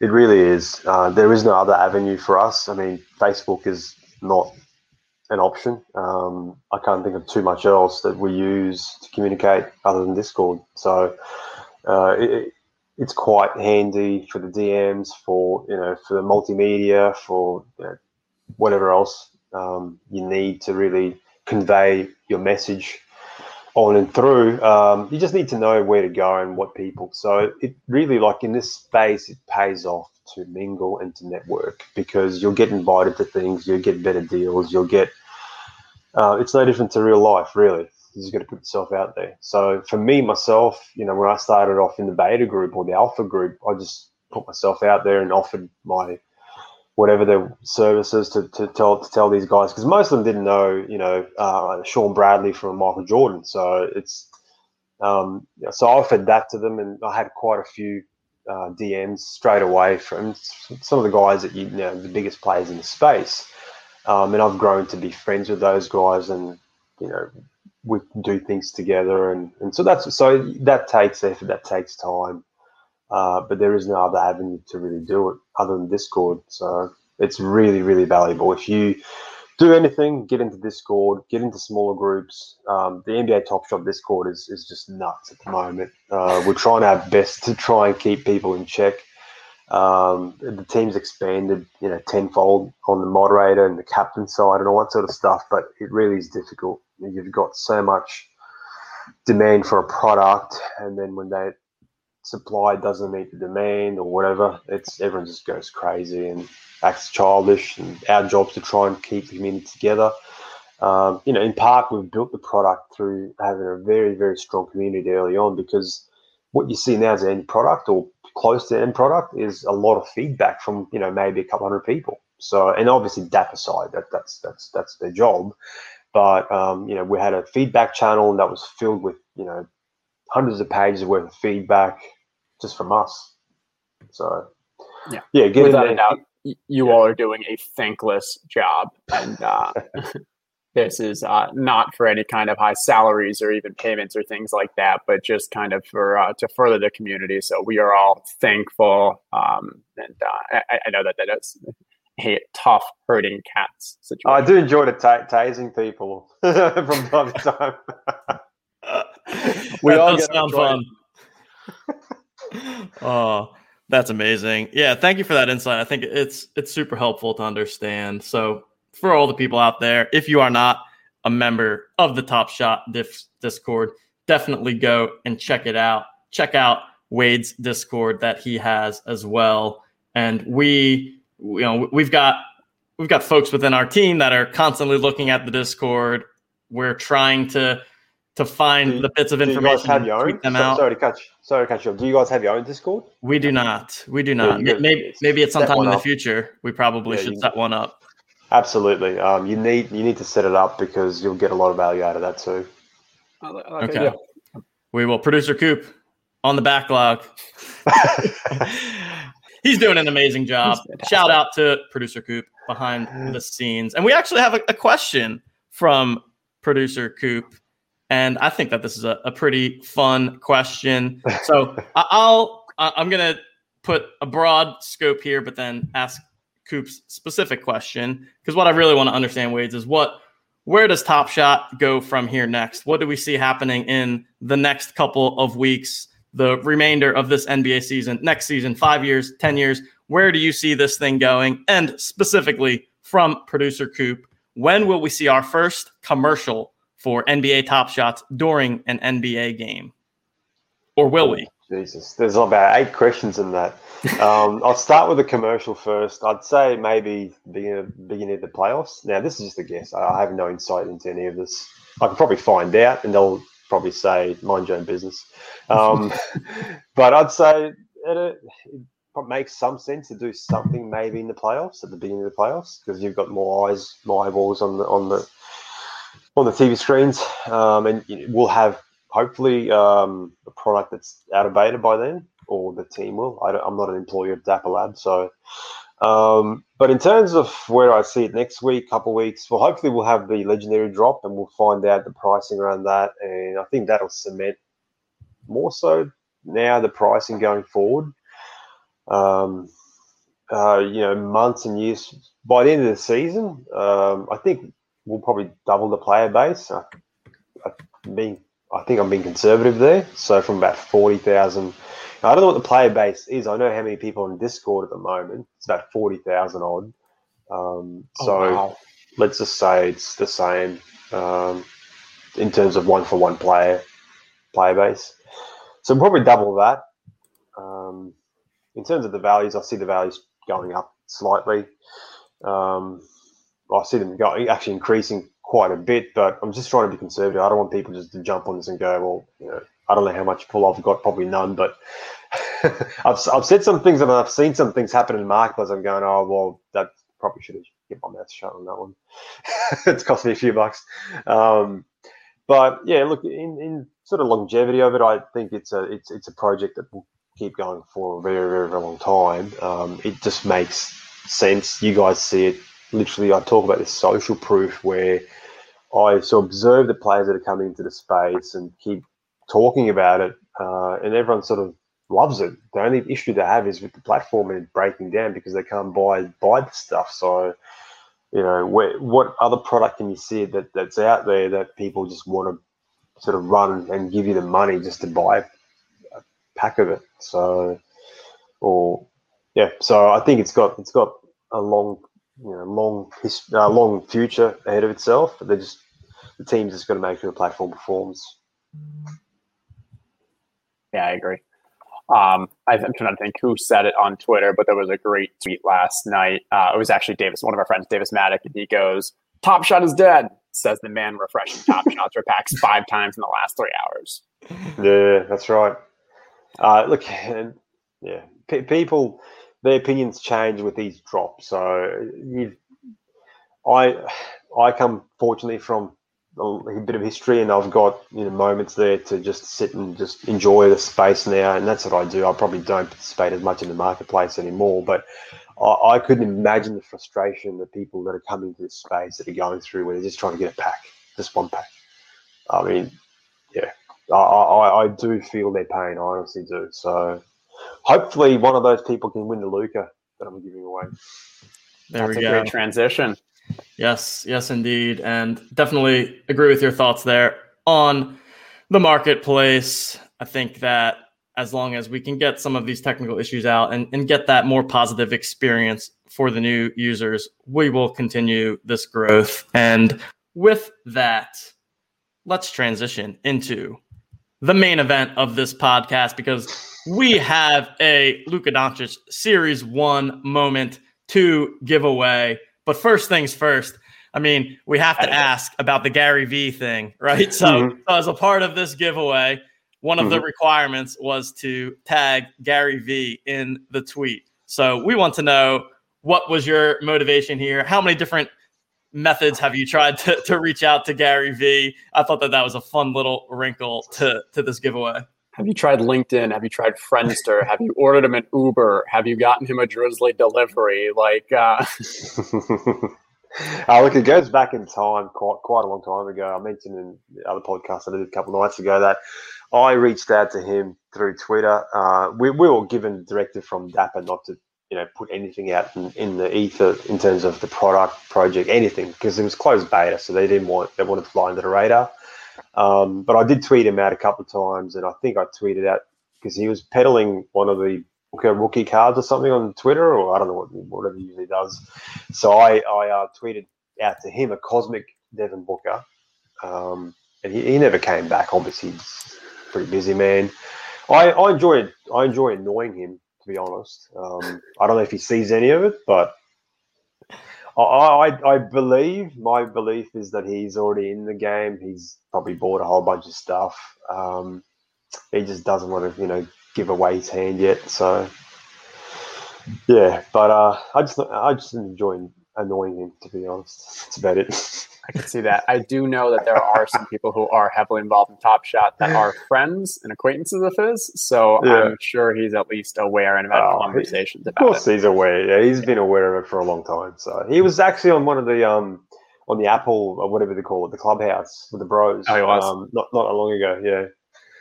it really is. Uh, there is no other avenue for us. I mean, Facebook is not an option. Um, I can't think of too much else that we use to communicate other than Discord. So uh, it, it's quite handy for the DMs, for you know, for the multimedia, for you know, whatever else um, you need to really convey your message on and through. Um, you just need to know where to go and what people. So it really, like in this space, it pays off to mingle and to network because you'll get invited to things, you'll get better deals, you'll get. Uh, it's no different to real life, really. You just got to put yourself out there. So for me, myself, you know, when I started off in the beta group or the alpha group, I just put myself out there and offered my whatever the services to, to tell to tell these guys because most of them didn't know, you know, uh, Shawn Bradley from Michael Jordan. So it's um, so I offered that to them, and I had quite a few uh, DMs straight away from some of the guys that you, you know the biggest players in the space. Um, and I've grown to be friends with those guys, and you know we do things together, and, and so that's so that takes effort, that takes time, uh, but there is no other avenue to really do it other than Discord. So it's really really valuable if you do anything, get into Discord, get into smaller groups. Um, the NBA Top Shot Discord is, is just nuts at the moment. Uh, we're trying our best to try and keep people in check. Um, the team's expanded, you know, tenfold on the moderator and the captain side and all that sort of stuff. But it really is difficult. You've got so much demand for a product, and then when that supply doesn't meet the demand or whatever, it's everyone just goes crazy and acts childish. And our job's to try and keep the community together. Um, you know, in part, we've built the product through having a very, very strong community early on because what you see now as end product or close to end product is a lot of feedback from you know maybe a couple hundred people. So, and obviously DAP aside, that that's that's that's their job. But um, you know, we had a feedback channel and that was filled with you know hundreds of pages worth of feedback just from us. So, yeah, yeah, get without a doubt, you yeah. all are doing a thankless job, and uh, this is uh, not for any kind of high salaries or even payments or things like that, but just kind of for uh, to further the community. So we are all thankful, um, and uh, I, I, know that that is a tough herding cats situation. I do enjoy the t- tasing people from time to time. we that all does sound fun. Oh, that's amazing. Yeah, thank you for that insight. I think it's it's super helpful to understand. So for all the people out there, if you are not a member of the Top Shot Discord, definitely go and check it out. Check out Wade's Discord that he has as well. And we, you know, we've got we've got folks within our team that are constantly looking at the Discord. We're trying to to find you, the bits of information. Do you guys have your own? Them so, out. Sorry to catch. Sorry to catch you. Do you guys have your own Discord? We do not. We do not. Yeah, maybe maybe at some time in the future we probably yeah, should set one up. Absolutely. Um, you need you need to set it up because you'll get a lot of value out of that too. okay. Yeah. We will. Producer Coop on the backlog. He's doing an amazing job. Shout out to producer Coop behind the scenes. And we actually have a, a question from producer Coop. And I think that this is a, a pretty fun question. So I'll I'm gonna put a broad scope here, but then ask Coop's specific question because what I really want to understand, Wades, is what where does Top Shot go from here next? What do we see happening in the next couple of weeks, the remainder of this NBA season, next season, five years, 10 years? Where do you see this thing going? And specifically from producer Coop, when will we see our first commercial for NBA Top Shots during an NBA game? Or will we? Jesus, there's about eight questions in that. Um, I'll start with the commercial first. I'd say maybe beginning beginning of the playoffs. Now, this is just a guess. I have no insight into any of this. I can probably find out, and they'll probably say mind your own business. Um, but I'd say it, it makes some sense to do something maybe in the playoffs at the beginning of the playoffs because you've got more eyes, more eyeballs on the on the on the TV screens, um, and we'll have hopefully um, a product that's out of beta by then, or the team will. I am not an employee of Dapper Lab, so. Um, but in terms of where I see it next week, couple weeks, well, hopefully we'll have the legendary drop, and we'll find out the pricing around that, and I think that'll cement more so now the pricing going forward. Um, uh, you know, months and years by the end of the season, um, I think we'll probably double the player base. I, I, being I think I'm being conservative there. So from about 40,000, I don't know what the player base is. I know how many people on Discord at the moment. It's about 40,000 odd. Um, oh, so wow. let's just say it's the same um, in terms of one for one player player base. So probably double that. Um, in terms of the values, I see the values going up slightly. Um, I see them going actually increasing quite a bit, but I'm just trying to be conservative. I don't want people just to jump on this and go, well, you know, I don't know how much pull I've got, probably none, but I've, I've said some things and I've seen some things happen in marketplace. I'm going, oh, well, that probably should have kept my mouth shut on that one. it's cost me a few bucks. Um, but yeah, look, in, in sort of longevity of it, I think it's a, it's, it's a project that will keep going for a very, very, very long time. Um, it just makes sense. You guys see it. Literally, I talk about this social proof where – I so observe the players that are coming into the space and keep talking about it, uh, and everyone sort of loves it. The only issue they have is with the platform and breaking down because they can't buy buy the stuff. So, you know, where, what other product can you see that that's out there that people just want to sort of run and give you the money just to buy a pack of it? So, or yeah, so I think it's got it's got a long you know long his, uh, long future ahead of itself. But they're just the team's just got to make sure the platform performs. Yeah, I agree. Um, I'm trying to think who said it on Twitter, but there was a great tweet last night. Uh, it was actually Davis, one of our friends, Davis Maddock, and he goes, "Top Shot is dead," says the man refreshing Top Shots or packs five times in the last three hours. Yeah, that's right. Uh, look, yeah, people, their opinions change with these drops. So you, I, I come fortunately from a bit of history, and I've got you know moments there to just sit and just enjoy the space now, and that's what I do. I probably don't participate as much in the marketplace anymore, but I, I couldn't imagine the frustration that people that are coming to this space that are going through where they're just trying to get a pack, just one pack. I mean, yeah, I, I, I do feel their pain. I honestly do. So hopefully, one of those people can win the Luka that I'm giving away. There That's we go. great transition. Yes, yes, indeed. And definitely agree with your thoughts there on the marketplace. I think that as long as we can get some of these technical issues out and, and get that more positive experience for the new users, we will continue this growth. And with that, let's transition into the main event of this podcast because we have a Luka Doncic Series 1 moment to give away. But first things first, I mean, we have to ask about the Gary V thing, right? So, mm-hmm. so as a part of this giveaway, one of mm-hmm. the requirements was to tag Gary V in the tweet. So we want to know what was your motivation here? How many different methods have you tried to, to reach out to Gary V? I thought that that was a fun little wrinkle to, to this giveaway. Have you tried LinkedIn? Have you tried Friendster? Have you ordered him an Uber? Have you gotten him a Drizzly delivery? Like, uh... uh, look, it goes back in time quite quite a long time ago. I mentioned in the other podcast I did a couple of nights ago that I reached out to him through Twitter. Uh, we, we were given directive from Dapper not to you know put anything out in, in, the ether in terms of the product project anything because it was closed beta so they didn't want they wanted to fly under the radar um, but I did tweet him out a couple of times, and I think I tweeted out because he was peddling one of the rookie cards or something on Twitter, or I don't know what whatever he usually does. So I I uh, tweeted out to him a cosmic Devin Booker, um, and he, he never came back. Obviously, he's pretty busy man. I, I enjoy I enjoy annoying him to be honest. Um, I don't know if he sees any of it, but I, I, believe my belief is that he's already in the game. He's probably bought a whole bunch of stuff. Um, he just doesn't want to, you know, give away his hand yet. So, yeah. But uh, I just I just enjoy annoying him. To be honest, that's about it. I can see that. I do know that there are some people who are heavily involved in Top Shot that are friends and acquaintances of his. So yeah. I'm sure he's at least aware and have had oh, conversations about it. Of course, it. he's aware. Yeah, he's been aware of it for a long time. So he was actually on one of the um on the Apple or whatever they call it, the clubhouse with the bros. Oh, he was. Um, not not long ago. Yeah.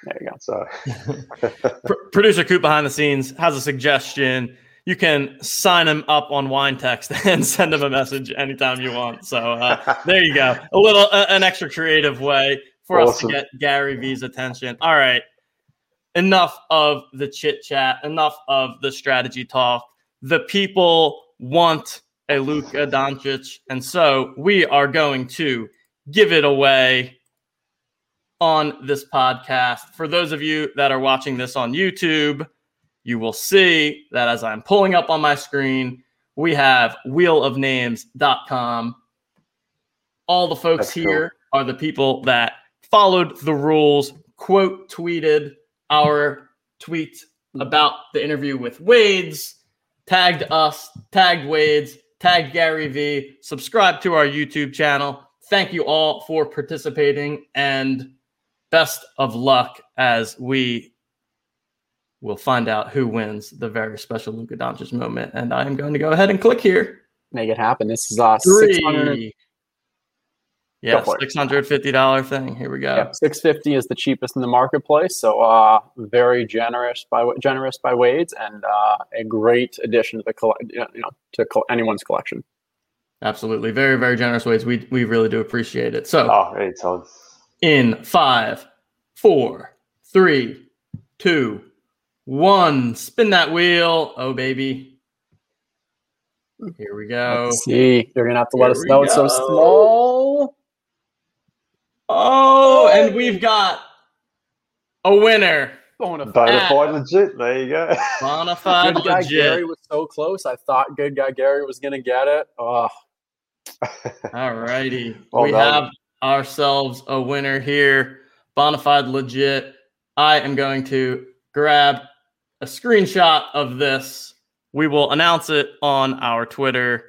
There you go. So, producer Coop behind the scenes has a suggestion you can sign him up on Wine Text and send him a message anytime you want. So uh, there you go, a little uh, an extra creative way for awesome. us to get Gary V's attention. All right, enough of the chit chat, enough of the strategy talk. The people want a Luka Doncic, and so we are going to give it away on this podcast. For those of you that are watching this on YouTube you will see that as I'm pulling up on my screen, we have wheelofnames.com. All the folks That's here cool. are the people that followed the rules, quote tweeted our tweet about the interview with Wades, tagged us, tagged Wades, tagged Gary V, subscribe to our YouTube channel. Thank you all for participating and best of luck as we we'll find out who wins the very special Luka Doncic moment. And I am going to go ahead and click here. Make it happen. This is uh, Three. Yeah, six hundred fifty dollar thing. Here we go. Yeah, six fifty is the cheapest in the marketplace, so uh, very generous by generous by Wades, and uh, a great addition to the collect, you know, to anyone's collection. Absolutely, very very generous Wades. We we really do appreciate it. So, oh, anytime. In five, four, three, two, one. Spin that wheel. Oh, baby. Here we go. Let's see, you're gonna have to let us know. It's so small. Oh, and we've got a winner. Bonafide legit. There you go. Bonafide good guy legit. Gary was so close. I thought good guy Gary was gonna get it. Oh, All righty. Well we done. have ourselves a winner here. Bonafide legit. I am going to grab a screenshot of this. We will announce it on our Twitter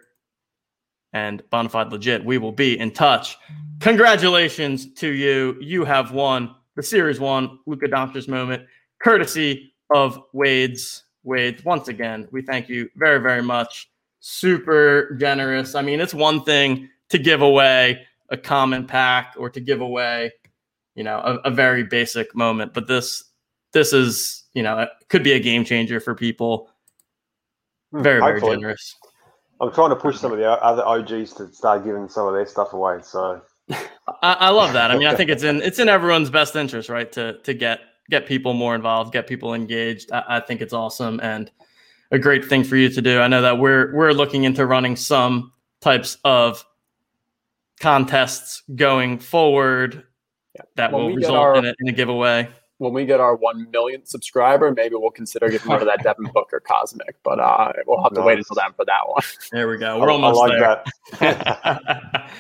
and Bonafide legit. We will be in touch. Congratulations to you. You have won the Series 1 Luka Doncic moment, courtesy of Wades. Wade, once again, we thank you very, very much. Super generous. I mean, it's one thing to give away a common pack or to give away, you know, a, a very basic moment, but this this is, you know, it could be a game changer for people. Hmm, very, very Hopefully. generous. I'm trying to push some of the other OGs to start giving some of their stuff away. So I, I love that. I mean, I think it's in it's in everyone's best interest, right? To to get get people more involved, get people engaged. I, I think it's awesome and a great thing for you to do. I know that we're we're looking into running some types of contests going forward that When will result our- in, a, in a giveaway. When we get our one millionth subscriber, maybe we'll consider giving one of that Devin Booker Cosmic. But uh, we'll have to wait until then for that one. There we go. We're I, almost like there. that.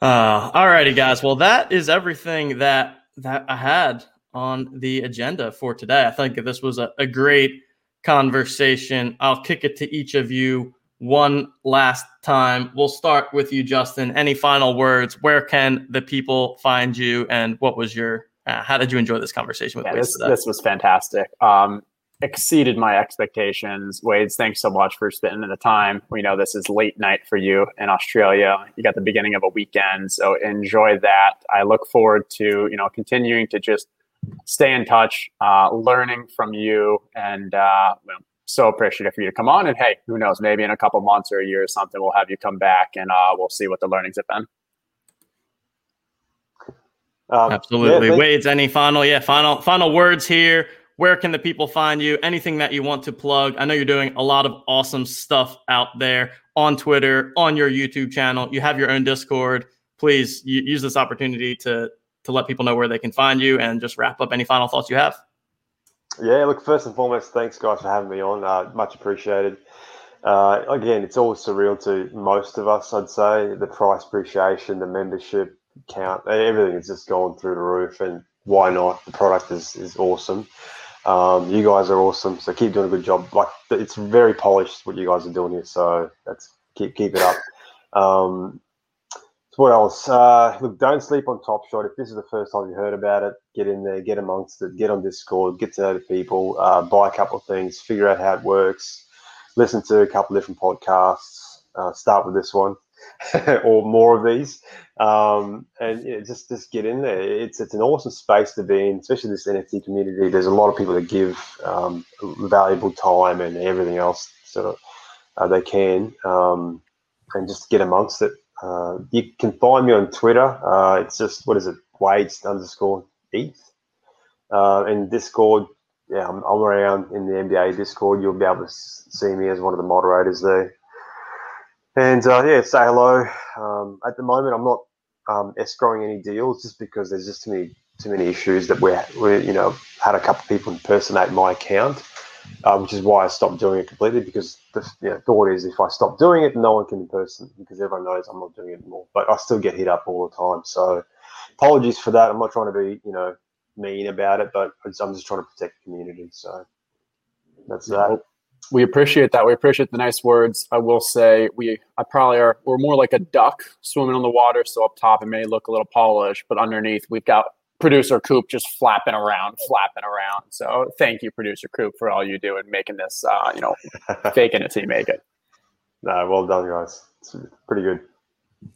uh, all righty, guys. Well, that is everything that that I had on the agenda for today. I think this was a, a great conversation. I'll kick it to each of you one last time. We'll start with you, Justin. Any final words? Where can the people find you? And what was your? Uh, how did you enjoy this conversation with Yeah, Wade this this was fantastic. Um, exceeded my expectations. Wades, thanks so much for spending the time. We know this is late night for you in Australia. You got the beginning of a weekend, so enjoy that. I look forward to you know continuing to just stay in touch, uh, learning from you, and uh, know, so appreciative for you to come on. And hey, who knows? Maybe in a couple months or a year or something, we'll have you come back and uh, we'll see what the learnings have been. Um, Absolutely. yeah, Wades any final, yeah, final final words here. Where can the people find you? Anything that you want to plug? I know you're doing a lot of awesome stuff out there on Twitter, on your YouTube channel. You have your own Discord. Please use this opportunity to to let people know where they can find you and just wrap up any final thoughts you have. Yeah, look, first and foremost, thanks guys for having me on. Uh, much appreciated. Uh, again, it's all surreal to most of us, I'd say. The price appreciation, the membership count, everything has just gone through the roof. And why not? The product is, is awesome. Um, you guys are awesome, so keep doing a good job. Like it's very polished what you guys are doing here, so that's keep keep it up. Um, so what else? Uh, look, don't sleep on Top Shot. If this is the first time you heard about it, get in there, get amongst it, get on Discord, get to know the people, uh, buy a couple of things, figure out how it works, listen to a couple of different podcasts. Uh, start with this one or more of these, um, and yeah, just just get in there. It's it's an awesome space to be in, especially this NFT community. There's a lot of people that give um, valuable time and everything else sort of uh, they can, um, and just get amongst it. Uh, you can find me on Twitter. Uh, it's just what is it? Wade underscore ETH. Uh, and Discord, yeah, I'm, I'm around in the NBA Discord. You'll be able to see me as one of the moderators there. And uh, yeah, say hello. Um, at the moment, I'm not um, escrowing any deals just because there's just too many too many issues that we're, we you know had a couple of people impersonate my account, uh, which is why I stopped doing it completely. Because the you know, thought is if I stop doing it, no one can impersonate because everyone knows I'm not doing it anymore. But I still get hit up all the time. So apologies for that. I'm not trying to be you know mean about it, but I'm just- I'm just trying to protect the community. So that's that. We appreciate that. We appreciate the nice words. I will say we I probably are we're more like a duck swimming on the water. So up top it may look a little polished, but underneath we've got producer Coop just flapping around, flapping around. So thank you, producer Coop, for all you do and making this uh, you know, faking it till you make it. No, well done, guys. It's pretty good.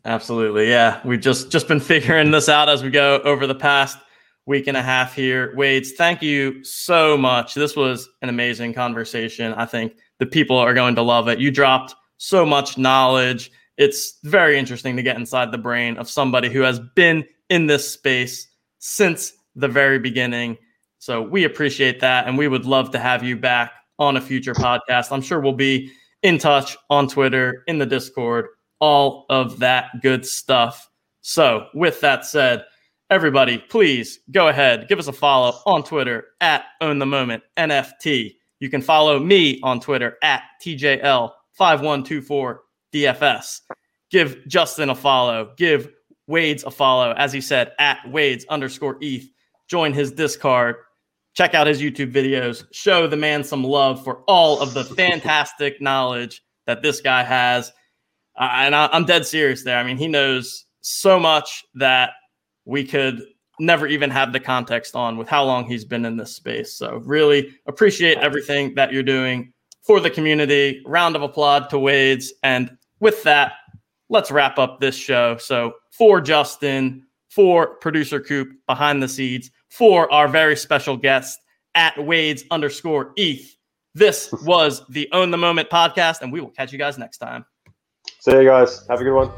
Absolutely. Yeah. We've just just been figuring this out as we go over the past week and a half here. Wades, thank you so much. This was an amazing conversation. I think the people are going to love it. You dropped so much knowledge. It's very interesting to get inside the brain of somebody who has been in this space since the very beginning. So we appreciate that. And we would love to have you back on a future podcast. I'm sure we'll be in touch on Twitter, in the Discord, all of that good stuff. So, with that said, everybody, please go ahead, give us a follow on Twitter at Own the Moment NFT. You can follow me on Twitter at TJL5124DFS. Give Justin a follow. Give Wades a follow, as he said, at Wades underscore ETH. Join his Discord. Check out his YouTube videos. Show the man some love for all of the fantastic knowledge that this guy has. Uh, and I, I'm dead serious there. I mean, he knows so much that we could never even have the context on with how long he's been in this space. So, really appreciate everything that you're doing for the community. Round of applause to Wades. And with that, let's wrap up this show. So, for Justin, for producer Coop behind the scenes, for our very special guest at Wades underscore ETH, this was the Own the Moment podcast, and we will catch you guys next time. See you guys. Have a good one.